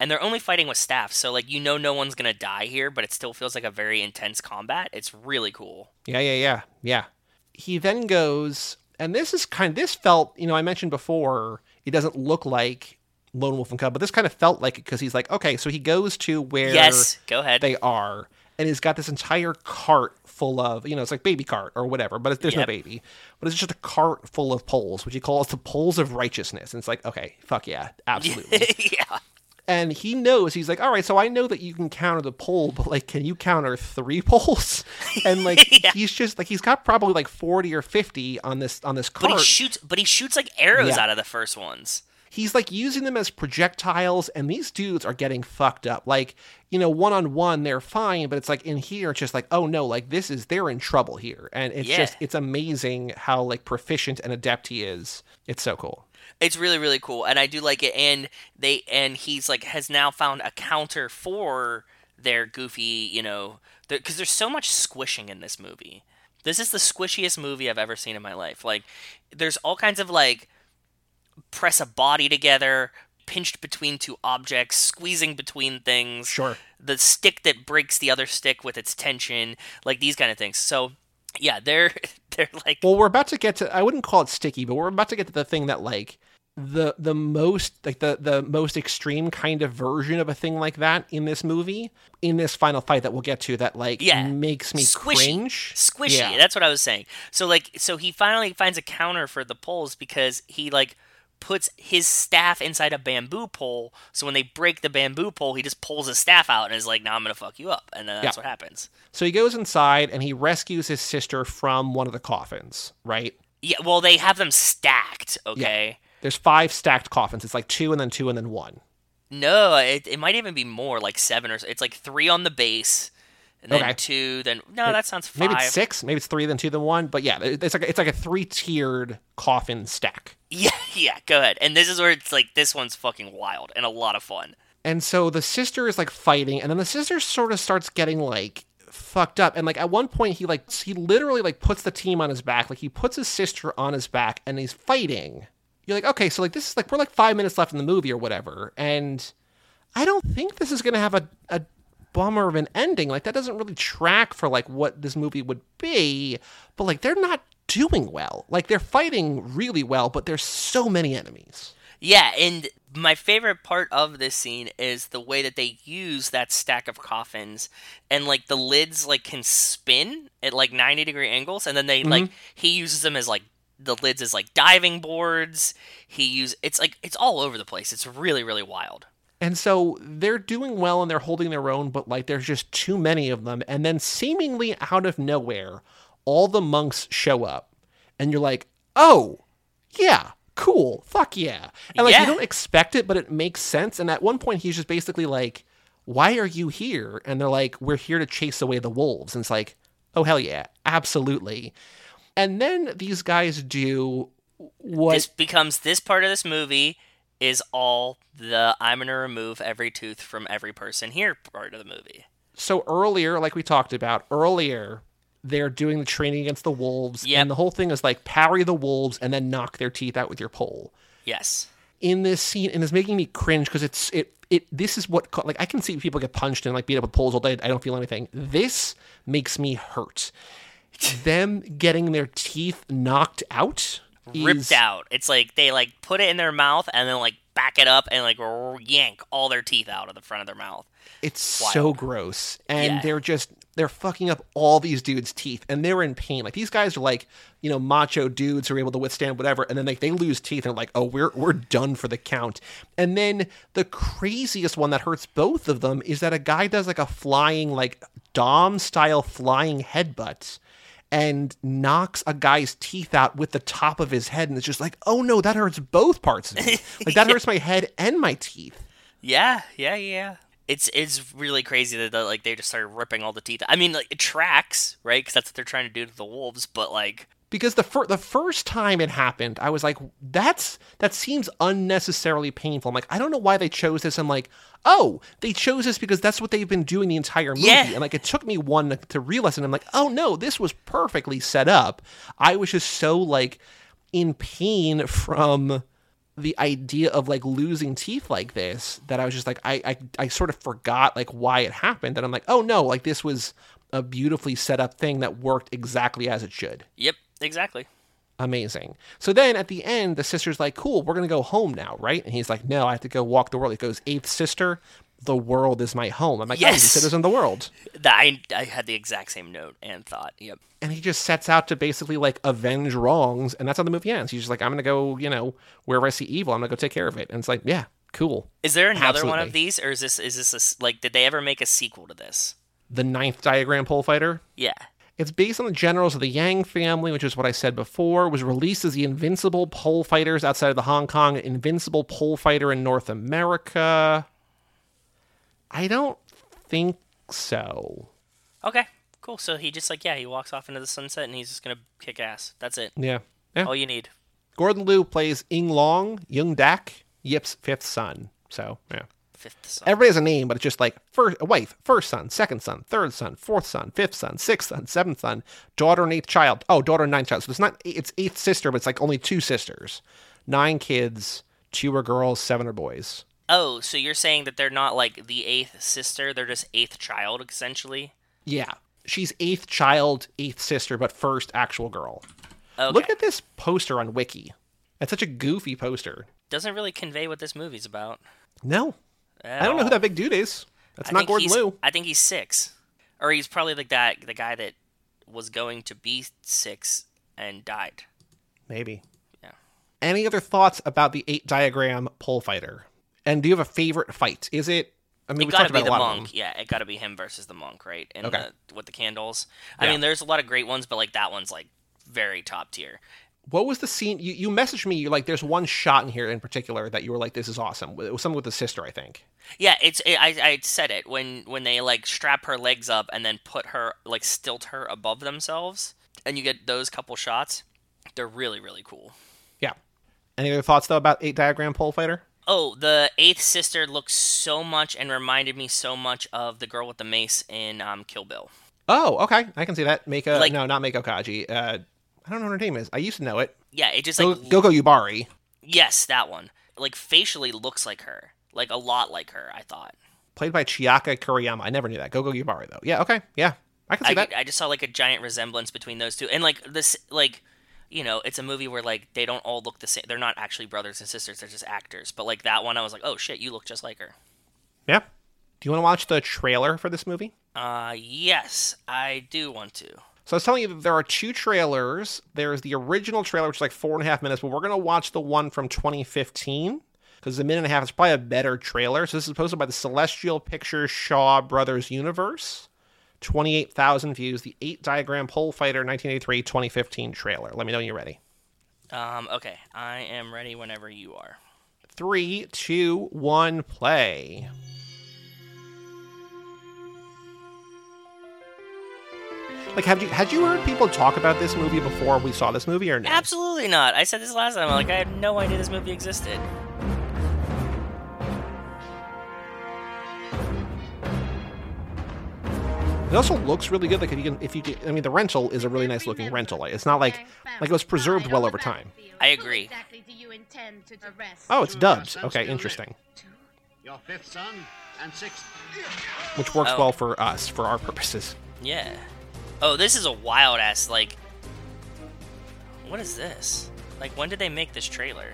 And they're only fighting with staff, so like you know no one's gonna die here, but it still feels like a very intense combat. It's really cool. Yeah, yeah, yeah, yeah. He then goes, and this is kind. Of, This felt, you know, I mentioned before, it doesn't look like Lone Wolf and Cub, but this kind of felt like it because he's like, okay, so he goes to where Yes, go ahead. they are, and he's got this entire cart full of you know it's like baby cart or whatever, but there's no baby, but it's just a cart full of poles, which he calls the poles of righteousness, and it's like okay, fuck yeah, absolutely. [LAUGHS] yeah. and he knows he's like all right so i know that you can counter the pole but like can you counter three [LAUGHS] poles and like [LAUGHS] he's just like he's got probably like 40 or 50 on this on this cart. But he shoots but he shoots like arrows Yeah. out of the first ones. He's like using them as projectiles and these dudes are getting fucked up like you know one on one they're fine but it's like in here it's just like oh no like this is they're in trouble here and it's Yeah. just it's amazing how like proficient and adept he is it's so cool It's really really cool, and I do like it. And they and he's like has now found a counter for their goofy, you know, because there's so much squishing in this movie. This is the squishiest movie I've ever seen in my life. Like, there's all kinds of like press a body together, pinched between two objects, squeezing between things. Sure. The stick that breaks the other stick with its tension, like these kind of things. So, yeah, they're [LAUGHS] they're like Well, we're about to get to I wouldn't call it sticky, but we're about to get to the thing that like the the most like the the most extreme kind of version of a thing like that in this movie in this final fight that we'll get to that like yeah makes me squishy cringe squishy Yeah. that's what i was saying so like so he finally finds a counter for the poles because he like puts his staff inside a bamboo pole so when they break the bamboo pole he just pulls his staff out and is like now i'm gonna fuck you up and then that's Yeah. what happens. So he goes inside and he rescues his sister from one of the coffins right? Yeah well they have them stacked okay? There's five stacked coffins. It's like two and then two and then one. No it, it might even be more like seven or so it's like three on the base and then Okay. two then no that sounds five maybe it's six maybe it's three then two then one but yeah it's like a, it's like a three tiered coffin stack yeah [LAUGHS] yeah go ahead and this is where it's like this one's fucking wild and a lot of fun And so the sister is like fighting, and then the sister sort of starts getting like fucked up. And like at one point, he like he literally like puts the team on his back, like he puts his sister on his back, and he's fighting. You're like, okay, so like this is like we're like five minutes left in the movie or whatever, and I don't think this is gonna have a a bummer of an ending. Like that doesn't really track for like what this movie would be. But like they're not doing well. Like they're fighting really well, but there's so many enemies. Yeah, and my favorite part of this scene is the way that they use that stack of coffins and like the lids like can spin at like 90 degree angles and then they like mm-hmm. he uses them as like the lids as like diving boards. He use it's like it's all over the place. It's really really wild. And so they're doing well and they're holding their own, but like there's just too many of them. And then seemingly out of nowhere, all the monks show up. And you're like, oh, yeah, cool. Fuck yeah. And like Yeah. you don't expect it, but it makes sense. And at one point, he's just basically like, why are you here? And they're like, we're here to chase away the wolves. And it's like, oh, hell yeah, absolutely. And then these guys do what This becomes this part of this movie is all the I'm gonna remove every tooth from every person here part of the movie. so earlier, like we talked about earlier, they're doing the training against the wolves, Yep. and the whole thing is like parry the wolves and then knock their teeth out with your pole. Yes. In this scene, and it's making me cringe because it's it it this is what like I can see people get punched and like beat up with poles all day. I don't feel anything. This makes me hurt. [LAUGHS] Them getting their teeth knocked out, ripped is- out. It's like they like put it in their mouth and then like back it up and like yank all their teeth out of the front of their mouth. It's so gross. And Yeah. they're just they're fucking up all these dudes' teeth and they're in pain. Like these guys are like, you know, macho dudes who are able to withstand whatever, and then like they lose teeth and like, oh, we're we're done for the count. And then the craziest one that hurts both of them is that a guy does like a flying, like Dom style flying headbutt and knocks a guy's teeth out with the top of his head and it's just like, oh no, that hurts both parts of me. [LAUGHS] Like that hurts my head and my teeth. Yeah, yeah, yeah. It's it's really crazy that the, like they just started ripping all the teeth. I mean, like it tracks, right? Because that's what they're trying to do to the wolves. But like, because the fir- the first time it happened, I was like, "That's that seems unnecessarily painful." I'm like, I don't know why they chose this. I'm like, oh, they chose this because that's what they've been doing the entire movie. Yeah. And like, it took me one to, to realize, and I'm like, oh no, this was perfectly set up. I was just so like in pain from the idea of like losing teeth like this that I was just like I, I I sort of forgot like why it happened and I'm like oh no like this was a beautifully set up thing that worked exactly as it should yep, exactly. amazing. So then at the end, the sister's like, cool, we're going to go home now, right? And he's like, no, I have to go walk the world. He goes, eighth sister, the world is my home. I'm like, oh, Yes. citizen of the world. [LAUGHS] I I had the exact same note and thought. Yep. And he just sets out to basically like avenge wrongs, and that's how the movie ends. He's just like, I'm gonna go, you know, wherever I see evil, I'm gonna go take care of it. And it's like, yeah, cool. Is there another one of these, or is this is this a like? Did they ever make a sequel to this? The ninth diagram pole fighter. Yeah. It's based on the generals of the Yang family, which is what I said before. Was released as the Invincible Pole Fighters outside of the Hong Kong Invincible Pole Fighter in North America. I don't think so. Okay. Cool. So he just like yeah, he walks off into the sunset and he's just gonna kick ass. That's it. Yeah. Yeah. All you need. Gordon Liu plays Ing Long, Young Dak, Yip's fifth son. So, yeah. Fifth son. Everybody has a name, but it's just like first wife, first son, second son, third son, fourth son, fifth son, sixth son, seventh son, daughter and eighth child. Oh, daughter and ninth child. So it's not it's eighth sister, but it's like only two sisters. Nine kids, two are girls, seven are boys. Oh, so you're saying that they're not like the eighth sister; they're just eighth child, essentially. Yeah. She's eighth child, eighth sister, but first actual girl. Okay. Look at this poster on Wiki. It's such a goofy poster. Doesn't really convey what this movie's about. No. I don't know who that big dude is. That's I not Gordon Liu. I think he's six, or he's probably like that the guy that was going to be six and died. Maybe. Yeah. Any other thoughts about the eight diagram pole fighter? And do you have a favorite fight? Is it? I mean, It we gotta talked be about the a lot of monk. Yeah, it gotta be him versus the monk, right? And Okay. the, with the candles. I Yeah. mean, there's a lot of great ones, but like that one's like very top tier. What was the scene? You, you messaged me. You're like, there's one shot in here in particular that you were like, this is awesome. It was something with the sister, I think. Yeah, it's it, I I said it when when they like strap her legs up and then put her like stilt her above themselves, and you get those couple shots. They're really really cool. Yeah. Any other thoughts though about eight diagram pole fighter? Oh, the eighth sister looks so much and reminded me so much of the girl with the mace in um, Kill Bill. Oh, okay. I can see that. Meika, Like- no, not Meiko Kaji. Uh, I don't know what her name is. I used to know it. Yeah, it just like Gogo Yubari. yes, that one. Like facially looks like her, like a lot like her. I thought. Played by Chiaki Kuriyama. I never knew that. Gogo Yubari, though. Yeah, okay. Yeah. I can see I, that. I just saw like a giant resemblance between those two, and like this, like you know, it's a movie where like they don't all look the same. They're not actually brothers and sisters; they're just actors. But like that one, I was like, oh shit, you look just like her. Yeah. Do you want to watch the trailer for this movie? Uh, yes, I do want to. So I was telling you that there are two trailers. There's the original trailer, which is like four and a half minutes, but we're going to watch the one from 2015 because the minute and a half is probably a better trailer. So this is posted by the Celestial Pictures Shaw Brothers Universe. 28,000 views. The eight diagram pole fighter 1983 2015 trailer. Let me know when you're ready. Um, okay, I am ready whenever you are. Three, two, one, play. Like, have you had you heard people talk about this movie before we saw this movie or no? Absolutely not. I said this last time. Like I had no idea this movie existed. It also looks really good. Like if you can, if you, can, I mean, the rental is a really nice looking rental. Like, It's not like like it was preserved well over time. I agree. Oh, it's dubbed. Okay, interesting. Your fifth son and sixth. Which works Oh. well for us for our purposes. Yeah. Oh, this is a wild ass like. What is this? Like, when did they make this trailer?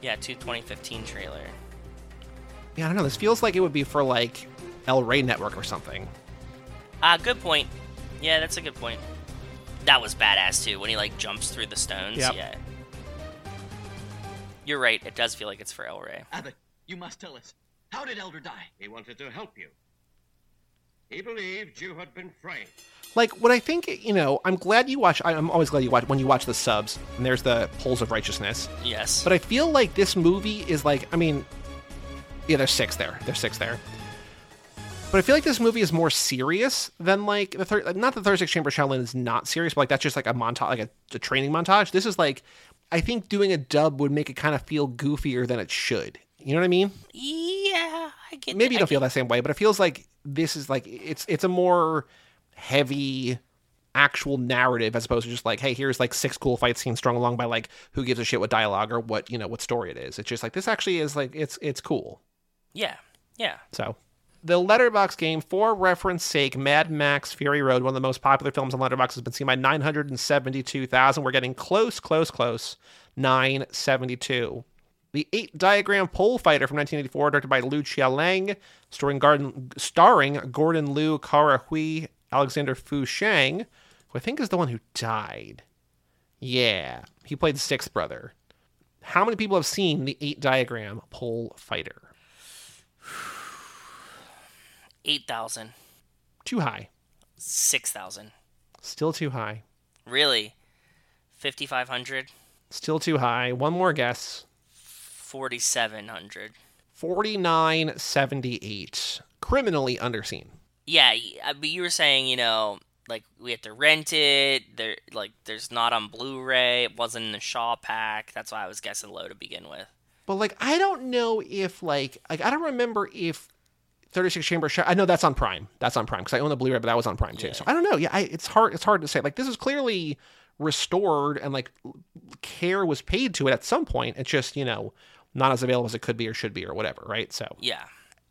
Yeah, to 2015 trailer. Yeah, I don't know. This feels like it would be for like El Rey Network or something. Ah, good point. Yeah, that's a good point. That was badass too when he like jumps through the stones. Yep. Yeah. You're right. It does feel like it's for El Rey. Abbott, you must tell us. How did Elder die? He wanted to help you. He believed you had been framed. Like what I think, you know, I'm glad you watch. I'm always glad you watch when you watch the subs. And there's the Poles of Righteousness. Yes. But I feel like this movie is like, I mean, yeah, there's six there. There's six there. But I feel like this movie is more serious than like the third. Not the Third Six Chamber Shaolin is not serious, but like that's just like a montage, like a, a training montage. This is like, I think doing a dub would make it kind of feel goofier than it should. You know what I mean? yeah, I get. Maybe you don't feel that same way, but it feels like this is like it's it's a more heavy actual narrative as opposed to just like hey here's like six cool fight scenes strung along by like who gives a shit what dialogue or what you know what story it is. It's just like this actually is like it's it's cool. Yeah. Yeah. so the Letterboxd game for reference sake mad max fury road one of the most popular films on Letterboxd has been seen by 972000 we're getting close close close. 972 The Eight Diagram Pole Fighter from 1984, directed by Liu Chia-liang, starring, Garden, starring Gordon Liu, Kara Hui, Alexander Fu Sheng, who I think is the one who died. Yeah, he played Sixth Brother. How many people have seen the Eight Diagram Pole Fighter? 8,000. Too high. 6,000. Still too high. Really? 5,500? Still too high. One more guess. 4,700. 4978. Criminally underseen. Yeah, uh, but you were saying, you know, like we have to rent it. There, like, there's not on Blu-ray. It wasn't in the Shaw pack. That's why I was guessing low to begin with. But like I don't know if like like I don't remember if 36 Chamber Shot I know that's on Prime. That's on Prime because I own the Blu-ray, but that was on Prime too. So I don't know. Yeah, I, it's hard it's hard to say. Like this is clearly restored and like care was paid to it at some point. It's just, you know, not as available as it could be or should be or whatever, right? So Yeah.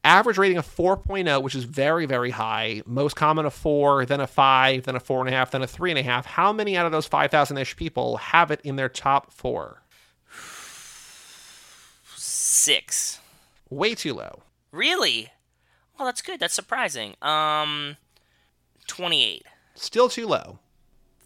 average rating of 4.0, which is very, very high. Most common a four, then a five, then a four and a half, then a three and a half. How many out of those 5,000 ish people have it in their top four? Six. Way too low. Really? Well, that's good. That's surprising. Um, 28. Still too low.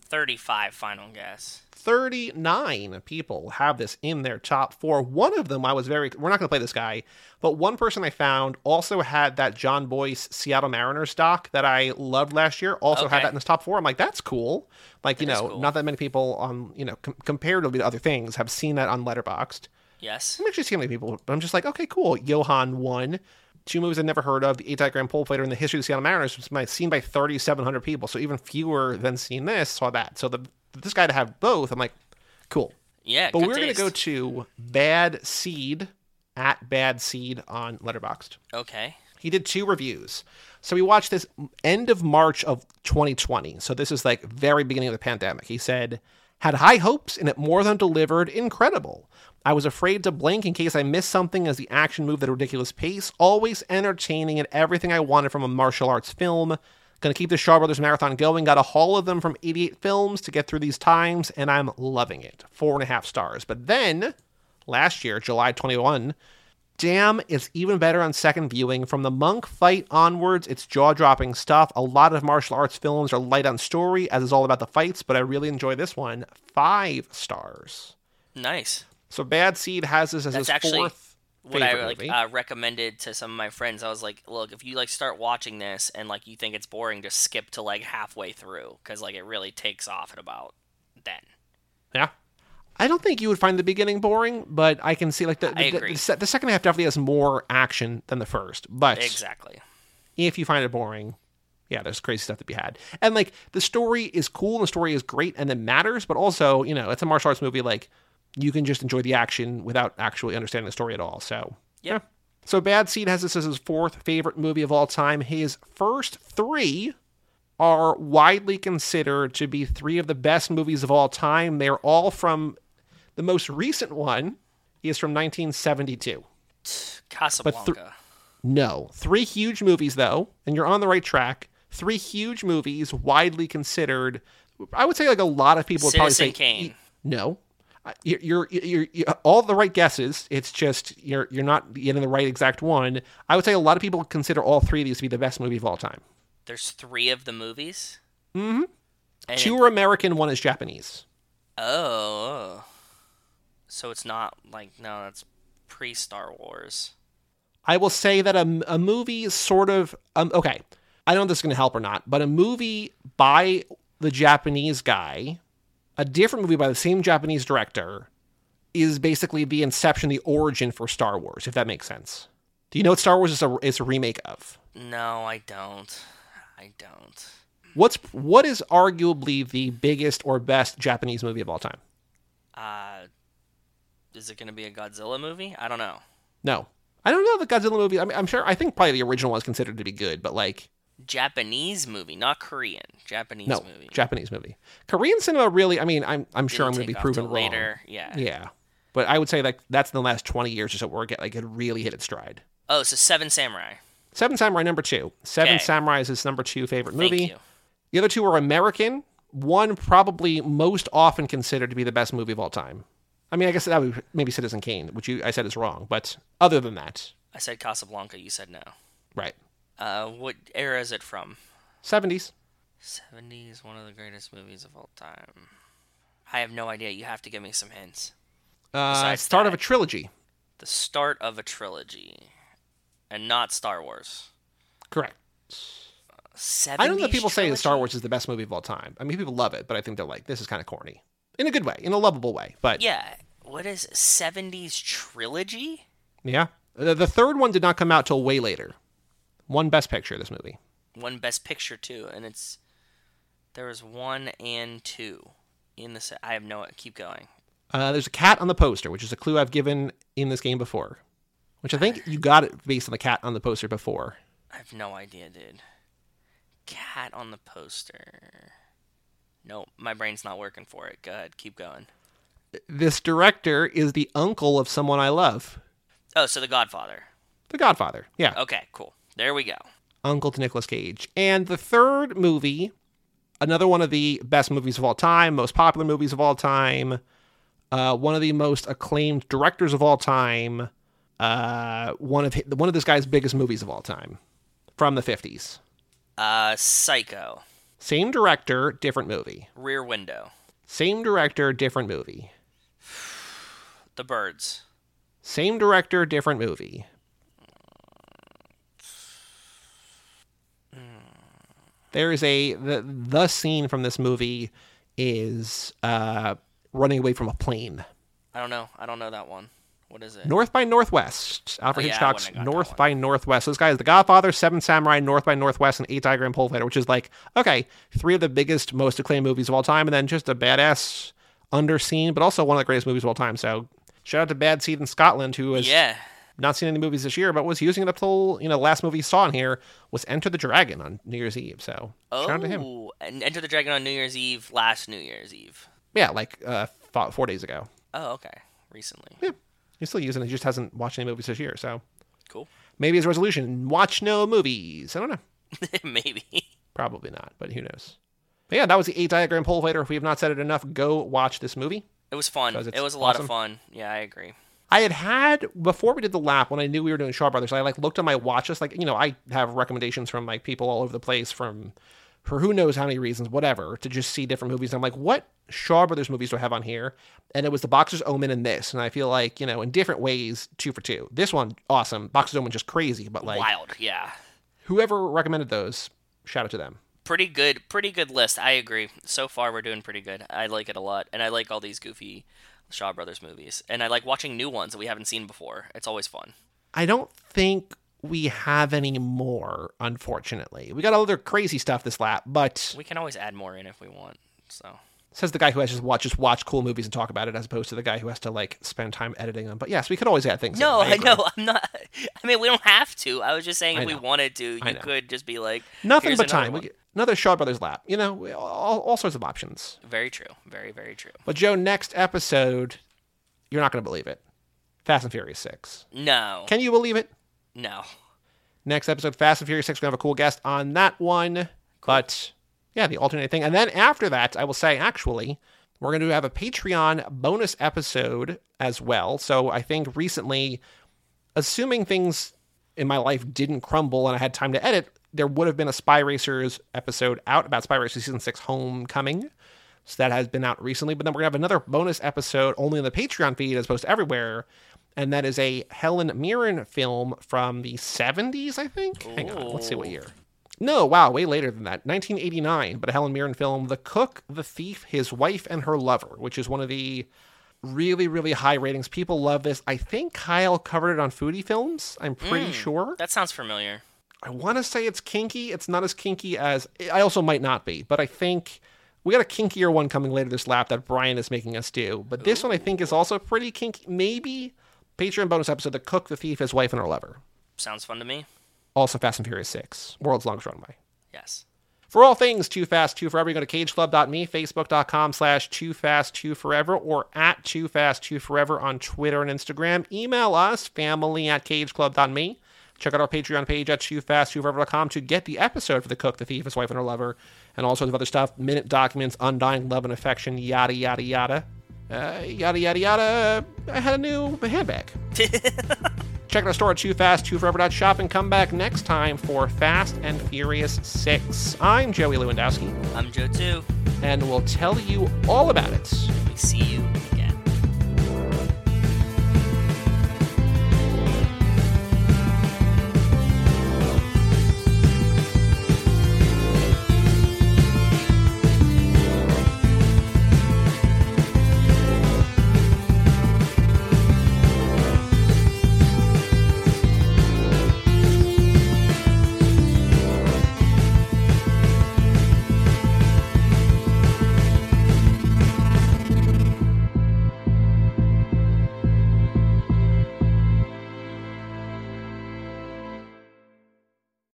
35 final guess. 39 people have this in their top four. One of them, I was very, we're not going to play this guy, but one person I found also had that John Boyce Seattle Mariners doc that I loved last year, also had that in his top four. I'm like, that's cool. Like, you know, cool. not that many people on, you know, com- comparatively to other things have seen that on Letterboxd. Yes. I'm actually seeing many people, but I'm just like, okay, cool. Johan one, two movies I've never heard of. The eight diagram pole fighter in the history of the Seattle Mariners was seen by 3,700 people, so even fewer than seen this saw that. So the this guy to have both, I'm like, cool. Yeah, But we're gonna go to Bad Seed at Bad Seed on Letterboxd. Okay. He did two reviews. So we watched this end of March of 2020. So this is like very beginning of the pandemic. He said, had high hopes and it more than delivered incredible. I was afraid to blink in case I missed something as the action moved at a ridiculous pace, always entertaining and everything I wanted from a martial arts film. Gonna keep the Shaw Brothers marathon going. Got a haul of them from 88 films to get through these times, and I'm loving it. Four and a half stars. But then, last year, July 21, Damn is even better on second viewing. From the monk fight onwards, it's jaw dropping stuff. A lot of martial arts films are light on story, as is all about the fights, but I really enjoy this one. Five stars. Nice. So Bad Seed has this as That's his actually fourth What I like movie. uh, recommended to some of my friends, I was like, "Look, if you like start watching this and like you think it's boring, just skip to like halfway through because like it really takes off at about then." yeah. I don't think you would find the beginning boring, but I can see like the I the, agree. the, the second half definitely has more action than the first. But Exactly. if you find it boring, yeah, there's crazy stuff to be had. And like the story is cool and the story is great and it matters, but also, you know, it's a martial arts movie. Like you can just enjoy the action without actually understanding the story at all. So, Yep. So Bad Seed has this as his fourth favorite movie of all time. His first three are widely considered to be three of the best movies of all time. They're all from the most recent one is from 1972. Casablanca. No. Three huge movies, though, and you're on the right track. Three huge movies, widely considered. I would say, like, a lot of people would probably say. Kane. No. You're, you're, you're, you're all the right guesses. It's just you're you're not getting the right exact one. I would say a lot of people consider all three of these to be the best movie of all time. There's three of the movies. Mm-hmm. And Two it- are American, one is Japanese. oh, oh. So it's not like no, that's pre Star Wars. I will say that a, a movie sort of um, okay. I don't know if this is going to help or not, but a movie by the Japanese guy, a different movie by the same Japanese director, is basically the inception, the origin for Star Wars. If that makes sense. Do you know what Star Wars is a is a remake of? No, I don't. I don't. What's what is arguably the biggest or best Japanese movie of all time? Uh, is it going to be a Godzilla movie? I don't know. No, I don't know the Godzilla movie. I mean, I'm sure. I think probably the original was considered to be good, but like Japanese movie, not Korean. Japanese no movie. Japanese movie. Korean cinema really. I mean, I'm I'm sure I'm going to be proven wrong. later. Yeah. Yeah, but I would say like that's in the last 20 years or so where it like it really hit its stride. Oh, so Seven Samurai. Seven Samurai number two. Seven Okay. Samurai is his number two favorite Thank movie. you. The other two are American. One probably most often considered to be the best movie of all time. I mean, I guess that would be maybe Citizen Kane, which you I said is wrong. But other than that, I said Casablanca. You said no. right, Uh, what era is it from? seventies. 70s, one of the greatest movies of all time. I have no idea. You have to give me some hints. Uh, start of a trilogy. The start of a trilogy, and not Star Wars. Correct. 70s I don't know that people say that Star? Wars is the best movie of all time. I mean, people love it, but I think they're like, this is kind of corny in a good way, in a lovable way. But Yeah. What is 70s trilogy? yeah, the, the third one did not come out till way later. One Best Picture. Of this movie. One Best Picture too, and it's there was one and two in this. I have no. Keep going. Uh, there's a cat on the poster, which is a clue I've given in this game before. Which I think you got it based on the cat on the poster before. I have no idea, dude. Cat on the poster. No, my brain's not working for it. Go ahead, keep going. This director is the uncle of someone I love, Oh, so The Godfather. The Godfather. Yeah, Okay, cool. There we go. uncle to Nicolas Cage. And the third movie, another one of the best movies of all time, most popular movies of all time, uh, one of the most acclaimed directors of all time, uh, one of hi- one of this guy's biggest movies of all time, from the fifties. Uh, Psycho. Same director, different movie. Rear Window. Same director, different movie. The Birds. Same director, different movie. There is a the the scene from this movie is uh, running away from a plane. I don't know. I don't know that one. What is it? North by Northwest. Alfred Oh, yeah, Hitchcock's wouldn't have got that North by Northwest. This guy is The Godfather, Seven Samurai, North by Northwest, and Eight Diagram Pole Fighter, which is like, okay, three of the biggest, most acclaimed movies of all time, and then just a badass underseen, but also one of the greatest movies of all time. So shout out to Bad Seed in Scotland, who is yeah. Not seen any movies this year, but was using it up till, you know, the last movie he saw in here was Enter the Dragon on New Year's Eve. So shout out to him. Oh, and Enter the Dragon on New Year's Eve, last New Year's Eve. Yeah, like uh, four days ago. Oh, okay. Recently. Yeah, he's still using it. He just hasn't watched any movies this year. So Cool. maybe his resolution, watch no movies. I don't know. [LAUGHS] Maybe. Probably not, but who knows? But yeah, that was the eight diagram pole fighter. If we have not said it enough, go watch this movie. It was fun. It was a lot of fun. Yeah, I agree. I had had before we did the lap when I knew we were doing Shaw Brothers. I like looked at my watch list. Like you know, I have recommendations from like people all over the place from for who knows how many reasons, whatever, to just see different movies. I'm like, what Shaw Brothers movies do I have on here? And it was the Boxer's Omen and this, and I feel like you know, in different ways, two for two. This one, awesome. Boxer's Omen, just crazy, but like Wild. Yeah. whoever recommended those, shout out to them. Pretty good. Pretty good list. I agree. So far, we're doing pretty good. I like it a lot, and I like all these goofy Shaw Brothers movies, and I like watching new ones that we haven't seen before. It's always fun. I don't think we have any more, unfortunately. We got all other crazy stuff this lap, but We can always add more in if we want. So. Says the guy who has just watch just watch cool movies and talk about it, as opposed to the guy who has to like spend time editing them. But yes, we could always add things. in. No, I agree. know. I'm not. I mean, we don't have to. I was just saying I if we wanted to, you could just be like Nothing but time. We one." another Shaw Brothers lap. You know, all, all sorts of options. Very true. Very very true. But Joe, next episode, you're not going to believe it. Fast and Furious Six. No. Can you believe it? no. Next episode, Fast and Furious 6, we're going to have a cool guest on that one. But yeah, the alternate thing. And then after that, I will say, actually, we're going to have a Patreon bonus episode as well. So I think recently, assuming things in my life didn't crumble and I had time to edit, there would have been a Spy Racers episode out about Spy Racers Season 6 Homecoming. So that has been out recently. But then we're going to have another bonus episode only in the Patreon feed as opposed to everywhere. And that is a Helen Mirren film from the 70s, I think. Hang on, let's see what year. No, wow, way later than that. 1989, but a Helen Mirren film, The Cook, The Thief, His Wife, and Her Lover, which is one of the really, really high ratings. People love this. I think Kyle covered it on Foodie Films. I'm pretty hmm, sure. That sounds familiar. I want to say it's kinky. It's not as kinky as I also might not be, but I think we got a kinkier one coming later this lap that Brian is making us do. But this one I think is also pretty kinky. Maybe Patreon bonus episode: The Cook, the Thief, His Wife, and Her Lover. Sounds fun to me. Also, Fast and Furious Six, world's longest runway. Yes. For all things Too Fast, Too Forever, you go to cageclub.me, facebook.com slash Too Fast, Too Forever, or at Too Fast, Too Forever on Twitter and Instagram. Email us, family at cageclub.me. Check out our Patreon page at TooFastTooForever.com to get the episode for The Cook, The Thief, His Wife, and Her Lover, and all sorts of other stuff, minute documents, undying love and affection, yada, yada, yada. uh, yada yada yada. I had a new handbag. [LAUGHS] Check out our store at toofast2forever.shop and come back next time for Fast and Furious 6. I'm Joey Lewandowski, I'm Joe too. and we'll tell you all about it We see you